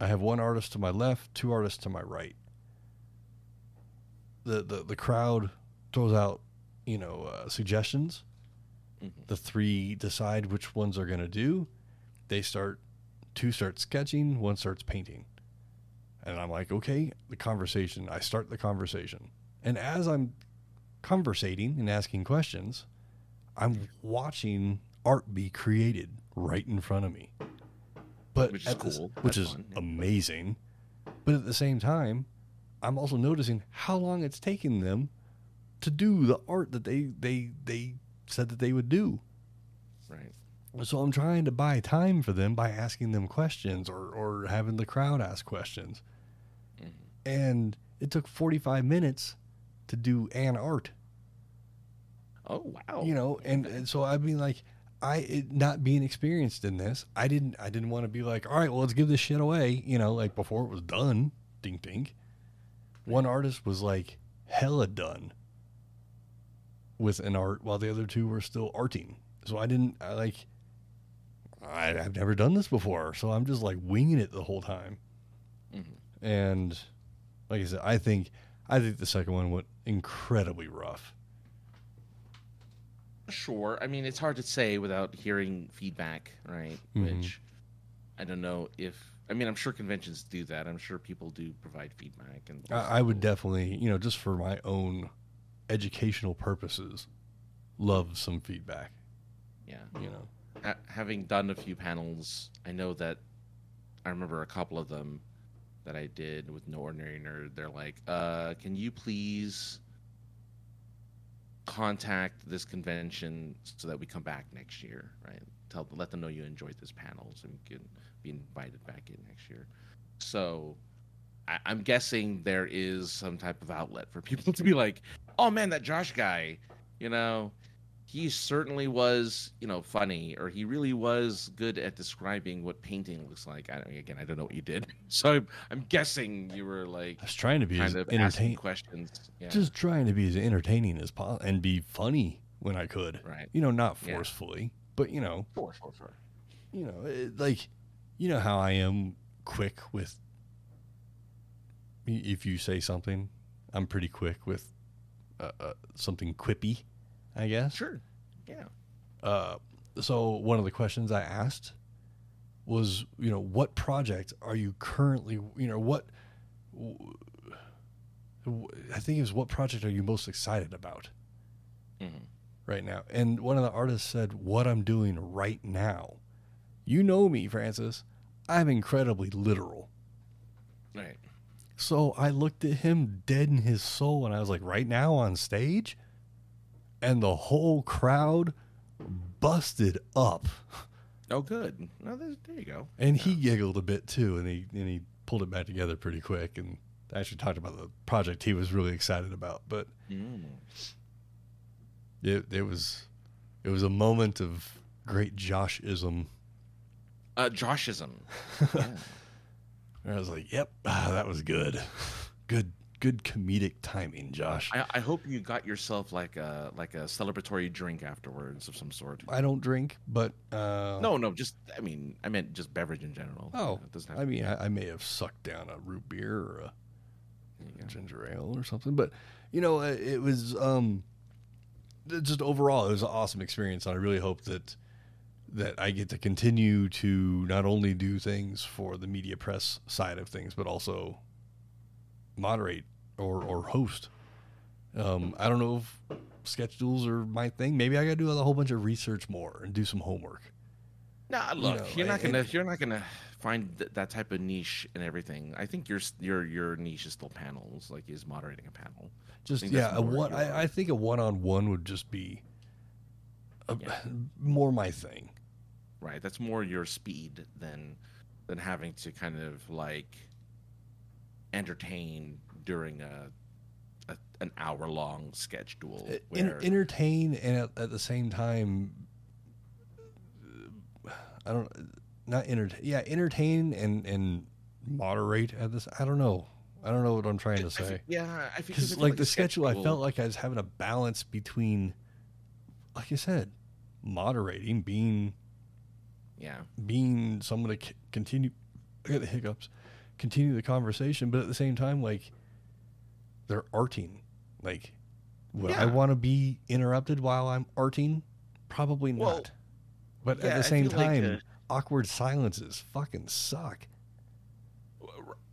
I have one artist to my left, two artists to my right. The the, the crowd throws out, you know, uh, suggestions. hmm The three decide which ones they're going to do. They start, two start sketching, one starts painting. And I'm like, okay, the conversation. I start the conversation. And as I'm conversating and asking questions, I'm watching art be created right in front of me. But Which is the cool. which is fun. amazing. But at the same time, I'm also noticing how long it's taking them to do the art that they they they said that they would do. Right. So I'm trying to buy time for them by asking them questions or, or having the crowd ask questions. Mhm. And it took 45 minutes to do an art, Oh wow. you know, and, and so I mean like I it, not being experienced in this, I didn't I didn't want to be like, all right, well let's give this shit away, you know, like before it was done. Ding ding. One artist was like hella done with an art while the other two were still arting. So I didn't I like I, I've never done this before, so I'm just like winging it the whole time. Mhm. And like I said, I think I think the second one went incredibly rough. Sure. I mean, it's hard to say without hearing feedback, right? Mhm. Which I don't know if. I mean, I'm sure conventions do that. I'm sure people do provide feedback, and I, I would definitely, you know, just for my own educational purposes, love some feedback. yeah. You know, Ha- having done a few panels, I know that I remember a couple of them that I did with No Ordinary Nerd. They're like, uh, "Can you please contact this convention so that we come back next year?" Right? Tell let them know you enjoyed this panel so we can be invited back in next year. So. I- I'm guessing there is some type of outlet for people to be like, "Oh man, that Josh guy, you know, he certainly was, you know, funny, or he really was good at describing what painting looks like. I don't, again, I don't know what you did, so I'm, I'm guessing you were like I was trying to be as kind of asking entertaining, questions. Yeah, just trying to be as entertaining as possible and be funny when I could. right. You know, not Yeah. forcefully, but you know, Sure, sure, sure. you know, it, like, you know how I am quick with. If you say something, I'm pretty quick with uh, uh, something quippy, I guess. Sure. Yeah. Uh, so one of the questions I asked was, you know, what project are you currently, you know, what I think it was what project are you most excited about Mhm. right now? And one of the artists said, "What I'm doing right now." You know me, Francis. I'm incredibly literal. Right. So I looked at him dead in his soul and I was like, right now on stage? And the whole crowd busted up. Oh, good. No, there, there you go. And he giggled a bit too, and he and he pulled it back together pretty quick and actually talked about the project he was really excited about. But Mm. it it was it was a moment of great Joshism. Uh, Joshism. Yeah. And I was like, "Yep, ah, that was good, good, good comedic timing, Josh." I, I hope you got yourself like a like a celebratory drink afterwards of some sort. I don't drink, but uh, No, no, just I mean, I meant just beverage in general. Oh, it doesn't have I mean, I, I may have sucked down a root beer or a ginger ale or something, but you know, it, it was um, just overall, it was an awesome experience. And I really hope that that I get to continue to not only do things for the media press side of things, but also moderate or or host. Um, I don't know if sketch duels are my thing. Maybe I got to do a whole bunch of research more and do some homework. Nah, look, you are not gonna you're not gonna find th- that type of niche and everything. I think your your your niche is still panels, like is moderating a panel. Just think yeah, a one. I, I think a one-on-one would just be a, Yeah. more my thing. Right, that's more your speed than than having to kind of like entertain during a, a an hour long sketch duel. Where, entertain and at, at the same time, I don't not entertain. Yeah, entertain and and moderate at this. I don't know. I don't know what I'm trying to I say. yeah, I feel Because like the schedule, I felt like I was having a balance between, like I said, moderating, being yeah, being someone to c- continue I got the hiccups continue the conversation but at the same time like they're arting like would I want to be interrupted while I'm arting probably not Well, but yeah, at the same feel like, time uh, awkward silences fucking suck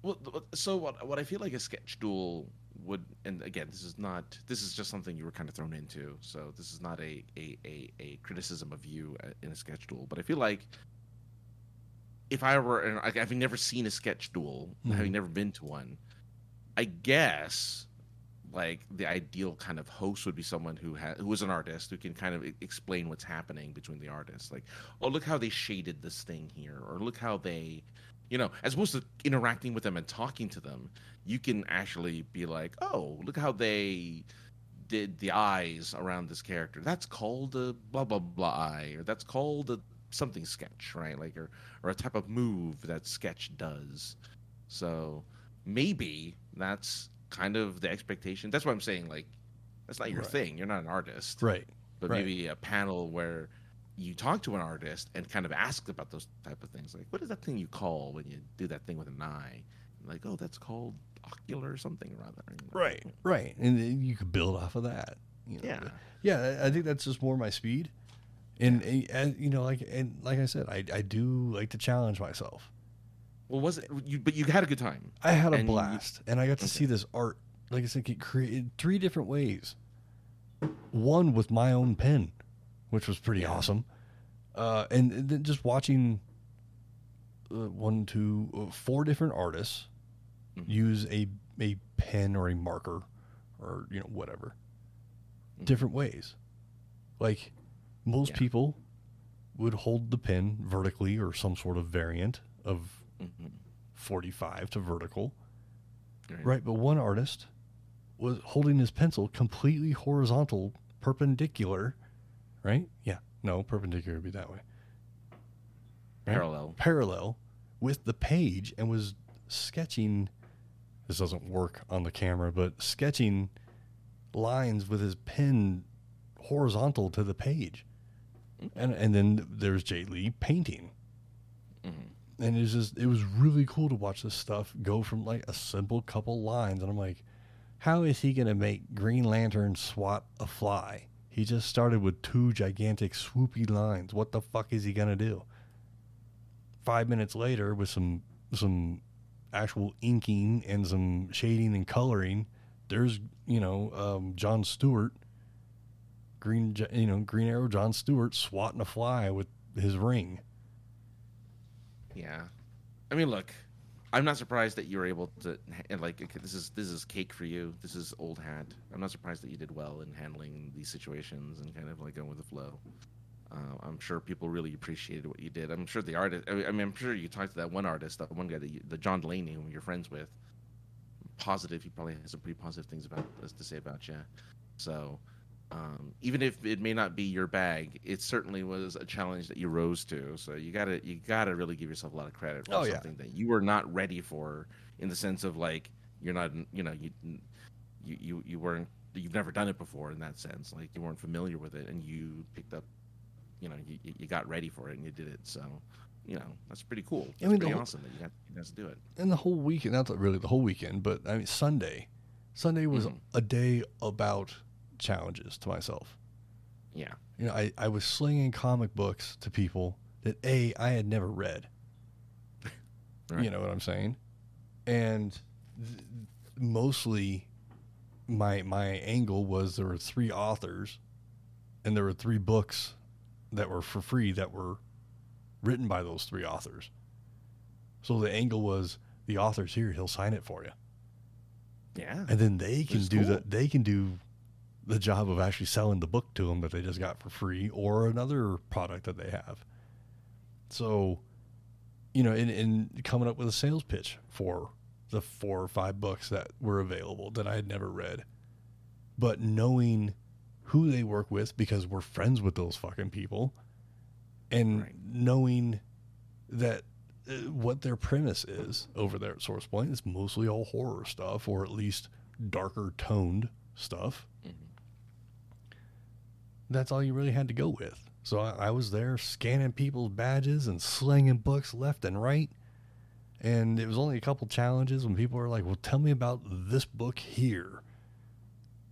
Well, so what? What I feel like a sketch duel would, and again, this is not. This is just something you were kind of thrown into. So this is not a a, a, a criticism of you uh, in a sketch duel. But I feel like if I were, and I- having never seen a sketch duel, Mhm. having never been to one, I guess like the ideal kind of host would be someone who has who is an artist who can kind of explain what's happening between the artists. Like, oh, look how they shaded this thing here, or look how they, you know, as opposed to interacting with them and talking to them, you can actually be like, oh, look how they did the eyes around this character. That's called a blah blah blah eye, or that's called a something sketch, right? Like, or or a type of move that sketch does. So maybe that's kind of the expectation. That's what I'm saying. Like, that's not your Right. thing. You're not an artist, Right. but right. maybe a panel where you talk to an artist and kind of ask about those type of things. Like, what is that thing you call when you do that thing with an eye? Like, oh, that's called ocular something or other. you know? Right. Right. And then you could build off of that. You know? Yeah. Yeah. I think that's just more my speed. And, and, and, you know, like and like I said, I, I do like to challenge myself. Well, was it? You, but you had a good time. I had a And you- blast, and I got to see this art, like I said, get created three different ways. One with my own pen, which was pretty Yeah. awesome, uh, and, then just watching uh, one, two, uh, four different artists Mhm. use a a pen or a marker, or you know whatever, Mhm. different ways. Like most Yeah. people would hold the pen vertically or some sort of variant of Mhm. 45 to vertical. Right. Right, but one artist was holding his pencil completely horizontal, perpendicular. Right? Yeah. No, perpendicular would be that way. Right? Parallel. Parallel with the page and was sketching. This doesn't work on the camera, but sketching lines with his pen horizontal to the page. And and then there's Jay Lee painting. Mhm. and it's just it was really cool to watch this stuff go from like a simple couple lines. And i'm like how is he going to make green lantern swat a fly? He just started with two gigantic swoopy lines. What the fuck is he going to do? Five minutes later with some some actual inking and some shading and coloring there's you know um, john stewart green you know green arrow john stewart swatting a fly with his ring Yeah, I mean, look, I'm not surprised that you were able to like this is this is cake for you. This is old hat. I'm not surprised that you did well in handling these situations and kind of like going with the flow. Uh, I'm sure people really appreciated what you did. I'm sure the artist. I mean, I mean, I'm sure you talked to that one artist, that one guy, that you, the John Delaney, who you're friends with. Positive, he probably has some pretty positive things about us to say about you. So, um, even if it may not be your bag, it certainly was a challenge that you rose to. So you gotta you gotta really give yourself a lot of credit for Oh, yeah. something that you were not ready for, in the sense of like you're not you know you you you, you weren't you've never done it before in that sense. Like you weren't familiar with it, and you picked up, you know, you, you got ready for it and you did it. So. You know that's pretty cool. It's I mean, pretty whole- awesome that you got you guys to do it. and the whole weekend not really the whole weekend but i mean sunday sunday was Mhm. a day about challenges to myself Yeah, you know I, I was slinging comic books to people that a i had never read Right. you know what i'm saying and th- mostly my my angle was there were three authors and there were three books that were for free that were written by those three authors so the angle was the author's here he'll sign it for you yeah. and then they can do the cool. they can do the job of actually selling the book to them that they just got for free or another product that they have so you know in, and coming up with a sales pitch for the four or five books that were available that i had never read but knowing who they work with because we're friends with those fucking people and Right. knowing that uh, what their premise is over there at Source Point is mostly all horror stuff, or at least darker toned stuff. That's all you really had to go with. So I, I was there scanning people's badges and slinging books left and right. And it was only a couple challenges when people were like, "Well, tell me about this book here,"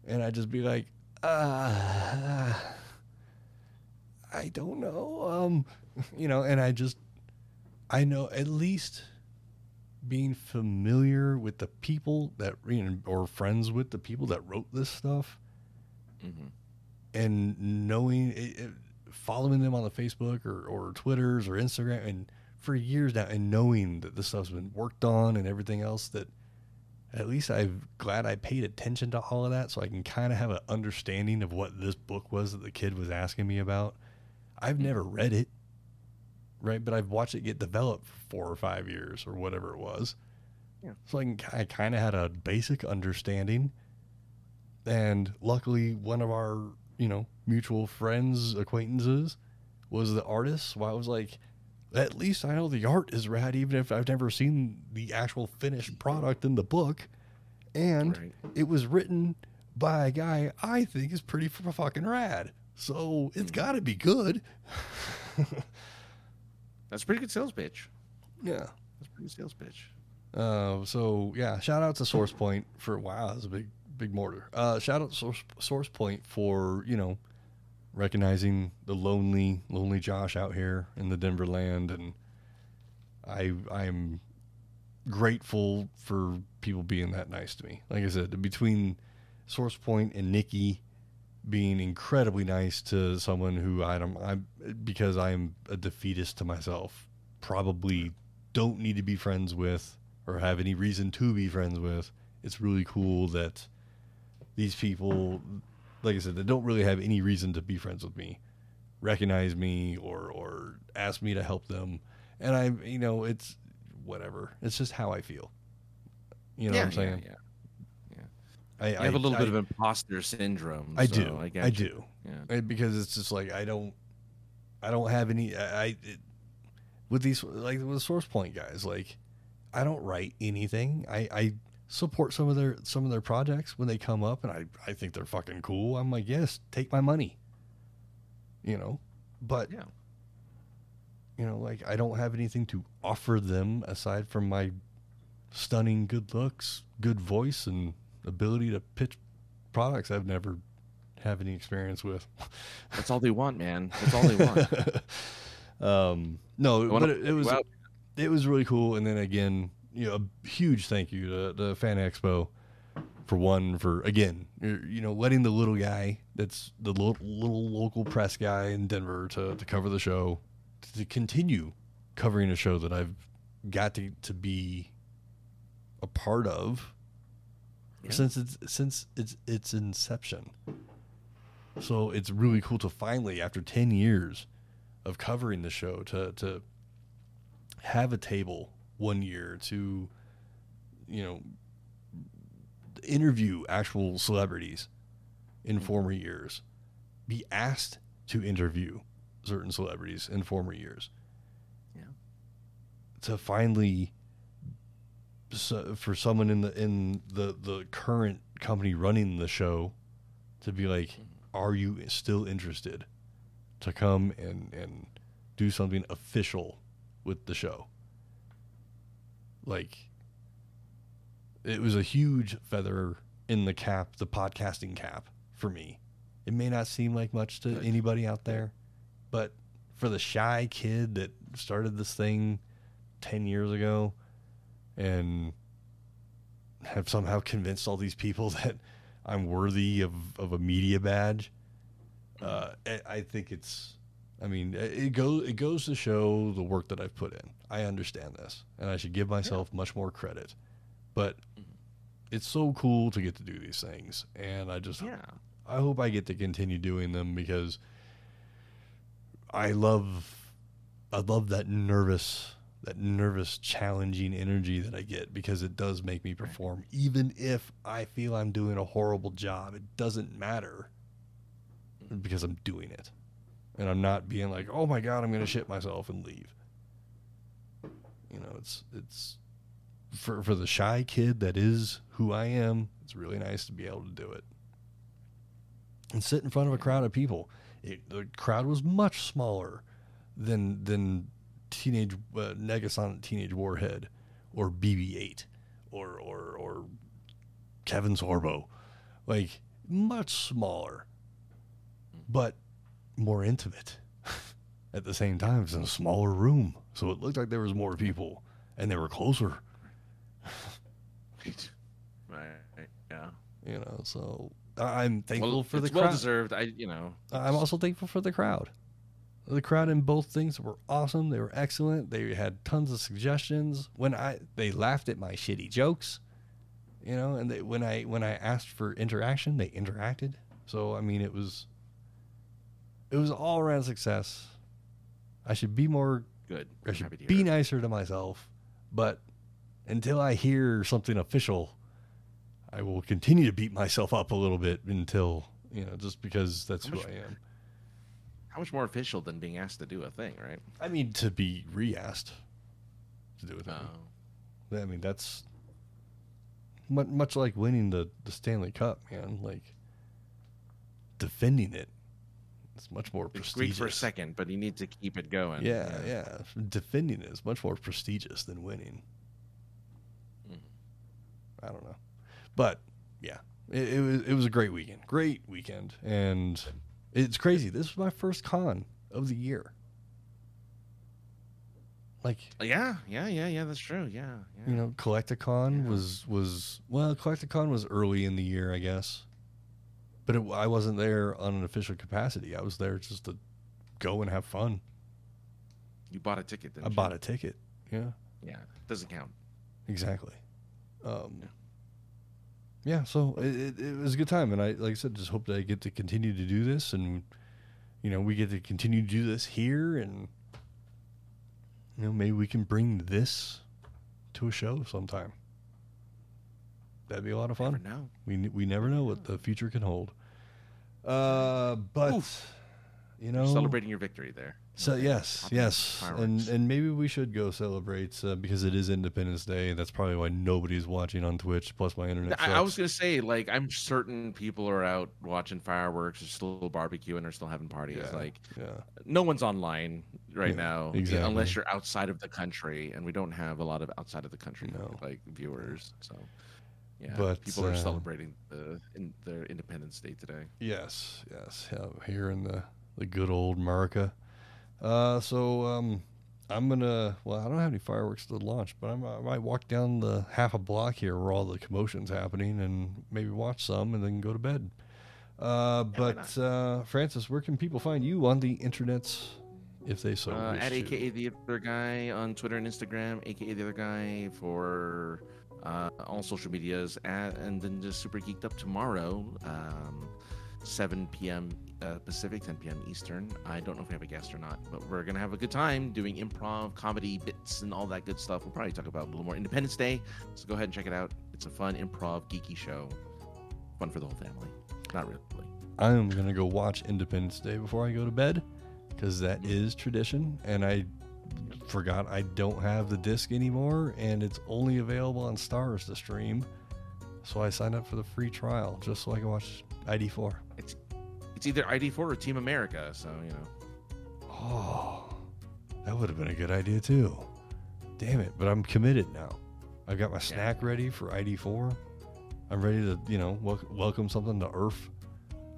and I'd just be like, "Uh, I don't know." Um, you know, and I just I know at least being familiar with the people that or friends with the people that wrote this stuff hmm and knowing it, it- following them on the Facebook or, or Twitters or Instagram and for years now and knowing that this stuff's been worked on and everything else that at least I'm glad I paid attention to all of that so I can kind of have an understanding of what this book was that the kid was asking me about. I've mm. never read it, right? But I've watched it get developed for four or five years or whatever it was. Yeah. So I, can, I kind of had a basic understanding. And luckily, one of our, you know, mutual friends, acquaintances was the artist. So I was like, at least I know the art is rad, even if I've never seen the actual finished product in the book. And Right. it was written by a guy I think is pretty f- fucking rad. So it's got to be good. That's a pretty good sales pitch. Yeah. That's a pretty good sales pitch. Uh, so yeah, shout out to Source Point for wow, that's a big big mortar. Uh, shout out Source, Source Point for you know recognizing the lonely lonely Josh out here in the Denver land, and I I'm grateful for people being that nice to me. Like I said, between Source Point and Nikki being incredibly nice to someone who I don't I because I'm a defeatist to myself, probably don't need to be friends with or have any reason to be friends with. It's really cool that these people, like I said, that don't really have any reason to be friends with me, recognize me or or ask me to help them, and I, you know, it's whatever. It's just how I feel. You know yeah, what I'm saying? Yeah, yeah. I, I have a little I- bit of imposter syndrome. I so do. I, guess. I, do. Yeah. Because it's just like I don't, I don't have any. I, I it, with these like with the source point guys, like I don't write anything. I I support some of their some of their projects when they come up, and I I think they're fucking cool. I'm like, yes, take my money. You know, but Yeah. you know, like I don't have anything to offer them aside from my stunning good looks, good voice, and ability to pitch products I've never have any experience with. That's all they want, man. That's all they want. um, no, but it, it was it was really cool. And then again, you know, a huge thank you to the Fan Expo for one for again, you you know, letting the little guy that's the little, little local press guy in Denver to to cover the show, to continue covering a show that I've got to to be a part of Yeah. since it's since its its inception. So it's really cool to finally, after ten years of covering the show, to to have a table one year to, you know, interview actual celebrities in mm-hmm. former years, be asked to interview certain celebrities in former years. Yeah. To finally so for someone in the in the the current company running the show to be like mm-hmm. are you still interested to come and and do something official with the show like it was a huge feather in the cap the podcasting cap for me it may not seem like much to anybody out there but for the shy kid that started this thing 10 years ago and have somehow convinced all these people that I'm worthy of, of a media badge. Uh, I, I think it's, I mean, uh, it it goes it goes to show the work that I've put in. I understand this, and I should give myself much more credit. But mm-hmm. it's so cool to get to do these things, and I just yeah. I hope I get to continue doing them because I love I love that nervous that nervous challenging energy that I get because it does make me perform even if I feel I'm doing a horrible job it doesn't matter mm-hmm. because I'm doing it and I'm not being like oh my god I'm to shit myself and leave. You know it's it's for for the shy kid that is who I am it's really nice to be able to do it. And sit in front of a crowd of people. It, the crowd was much smaller than than teenage uh, Negasonic Teenage Warhead or BB-8 or or or Kevin Sorbo, like much smaller, but more intimate. At the same time, it's in a smaller room, so it looked like there was more people and they were closer. Right. Yeah. You know, so I'm thankful well, for the crowd. well deserved. I, you know, I'm also thankful for the crowd. The crowd in both things were awesome. They were excellent. They had tons of suggestions. When I they laughed at my shitty jokes, you know. And they, when I when I asked for interaction, they interacted. So I mean, it was it was all around success. I should be more. Good. I should be it. nicer to myself, but until I hear something official, I will continue to beat myself up a little bit until you know, just because that's How who much- I am. How much more official than being asked to do a thing, right? I mean, to be re-asked to do with that. Oh. I mean, that's much, much like winning the, the Stanley Cup, man. Like defending it, it's much more It's prestigious. for a second, but you need to keep it going. Yeah, yeah. Defending is much more prestigious than winning. Mhm. I don't know, but yeah, it, it was it was a great weekend, great weekend, and it's crazy. This was my first con of the year. Like Yeah, yeah, yeah, yeah. That's true. Yeah, yeah. you know, Collecticon Yeah. was was well, Collecticon was early in the year, I guess, but it, I wasn't there on an official capacity. I was there just to go and have fun. you bought a ticket. Didn't I you? bought a ticket. Yeah. Yeah, doesn't count. Exactly. Um, Yeah. yeah. So it, it, it was a good time, and I, like I said, just hope that I get to continue to do this, and you know, we get to continue to do this here, and you know, maybe we can bring this to a show sometime. That'd be a lot of Never fun. know. We we never know what the future can hold. Uh, but Oof. you know, You're celebrating your victory there. so yes, yes, and and maybe we should go celebrate uh, because it is Independence Day. That's probably why nobody's watching on Twitch. Plus, my internet. I, I was gonna say, like, I'm certain people are out watching fireworks, or still barbecuing, or still having parties. Yeah. Like, yeah, no one's online right Yeah, now, exactly. unless you're outside of the country, and we don't have a lot of outside of the country No. like viewers. So, yeah, But, people are uh, celebrating the in, their Independence Day today. yes, yes. Yeah, here in the the good old America. Uh, so um, I'm gonna. Well, I don't have any fireworks to launch, but I'm, I might walk down the half a block here where all the commotion's happening, and maybe watch some, and then go to bed. Uh, why but uh, Francis, where can people find you on the internets if they so uh, wish at to? AKA the other guy on Twitter and Instagram, AKA the other guy for uh, all social medias, at, and then just super geeked up tomorrow, um, 7 p.m. Uh, Pacific, 10 p.m. Eastern. I don't know if we have a guest or not, but we're gonna have a good time doing improv, comedy bits, and all that good stuff. We'll probably talk about a little more Independence Day, so go ahead and check it out. It's a fun improv, geeky show, fun for the whole family. Not really. I'm gonna go watch Independence Day before I go to bed because that is tradition, and I forgot I don't have the disc anymore, and it's only available on Starz to stream. So I signed up for the free trial just so I can watch ID4. It's it's either ID4 or Team America, so you know. Oh, that would have been a good idea too. Damn it! But I'm committed now. I got my snack ready for ID4. I'm ready to, you know, wel- welcome something to Earth.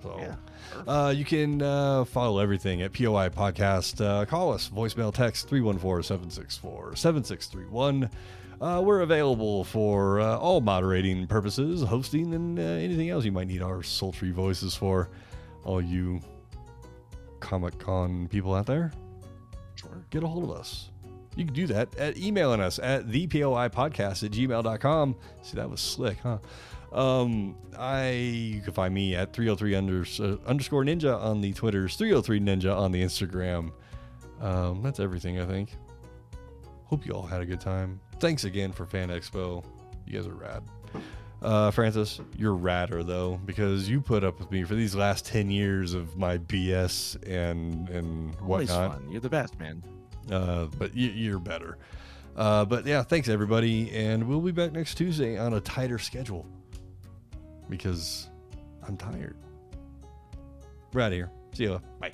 So. Yeah. Uh, you can uh, follow everything at POI Podcast. Uh, call us, voicemail, text 314 764 7631. Uh, we're available for uh, all moderating purposes, hosting, and uh, anything else you might need our sultry voices for. All you Comic Con people out there, Sure. get a hold of us. You can do that at emailing us at thepoipodcast at gmail.com. See, that was slick, huh? Um, I you can find me at 303 unders, uh, underscore ninja on the Twitters, 303 ninja on the Instagram. Um, that's everything, I think. Hope you all had a good time. Thanks again for Fan Expo. You guys are rad. Uh, Francis, you're radder though because you put up with me for these last ten years of my BS and and Always whatnot. fun. You're the best, man. Uh, but you, you're better. Uh, but yeah, thanks everybody, and we'll be back next Tuesday on a tighter schedule because I'm tired. We're out of here. See you. Bye.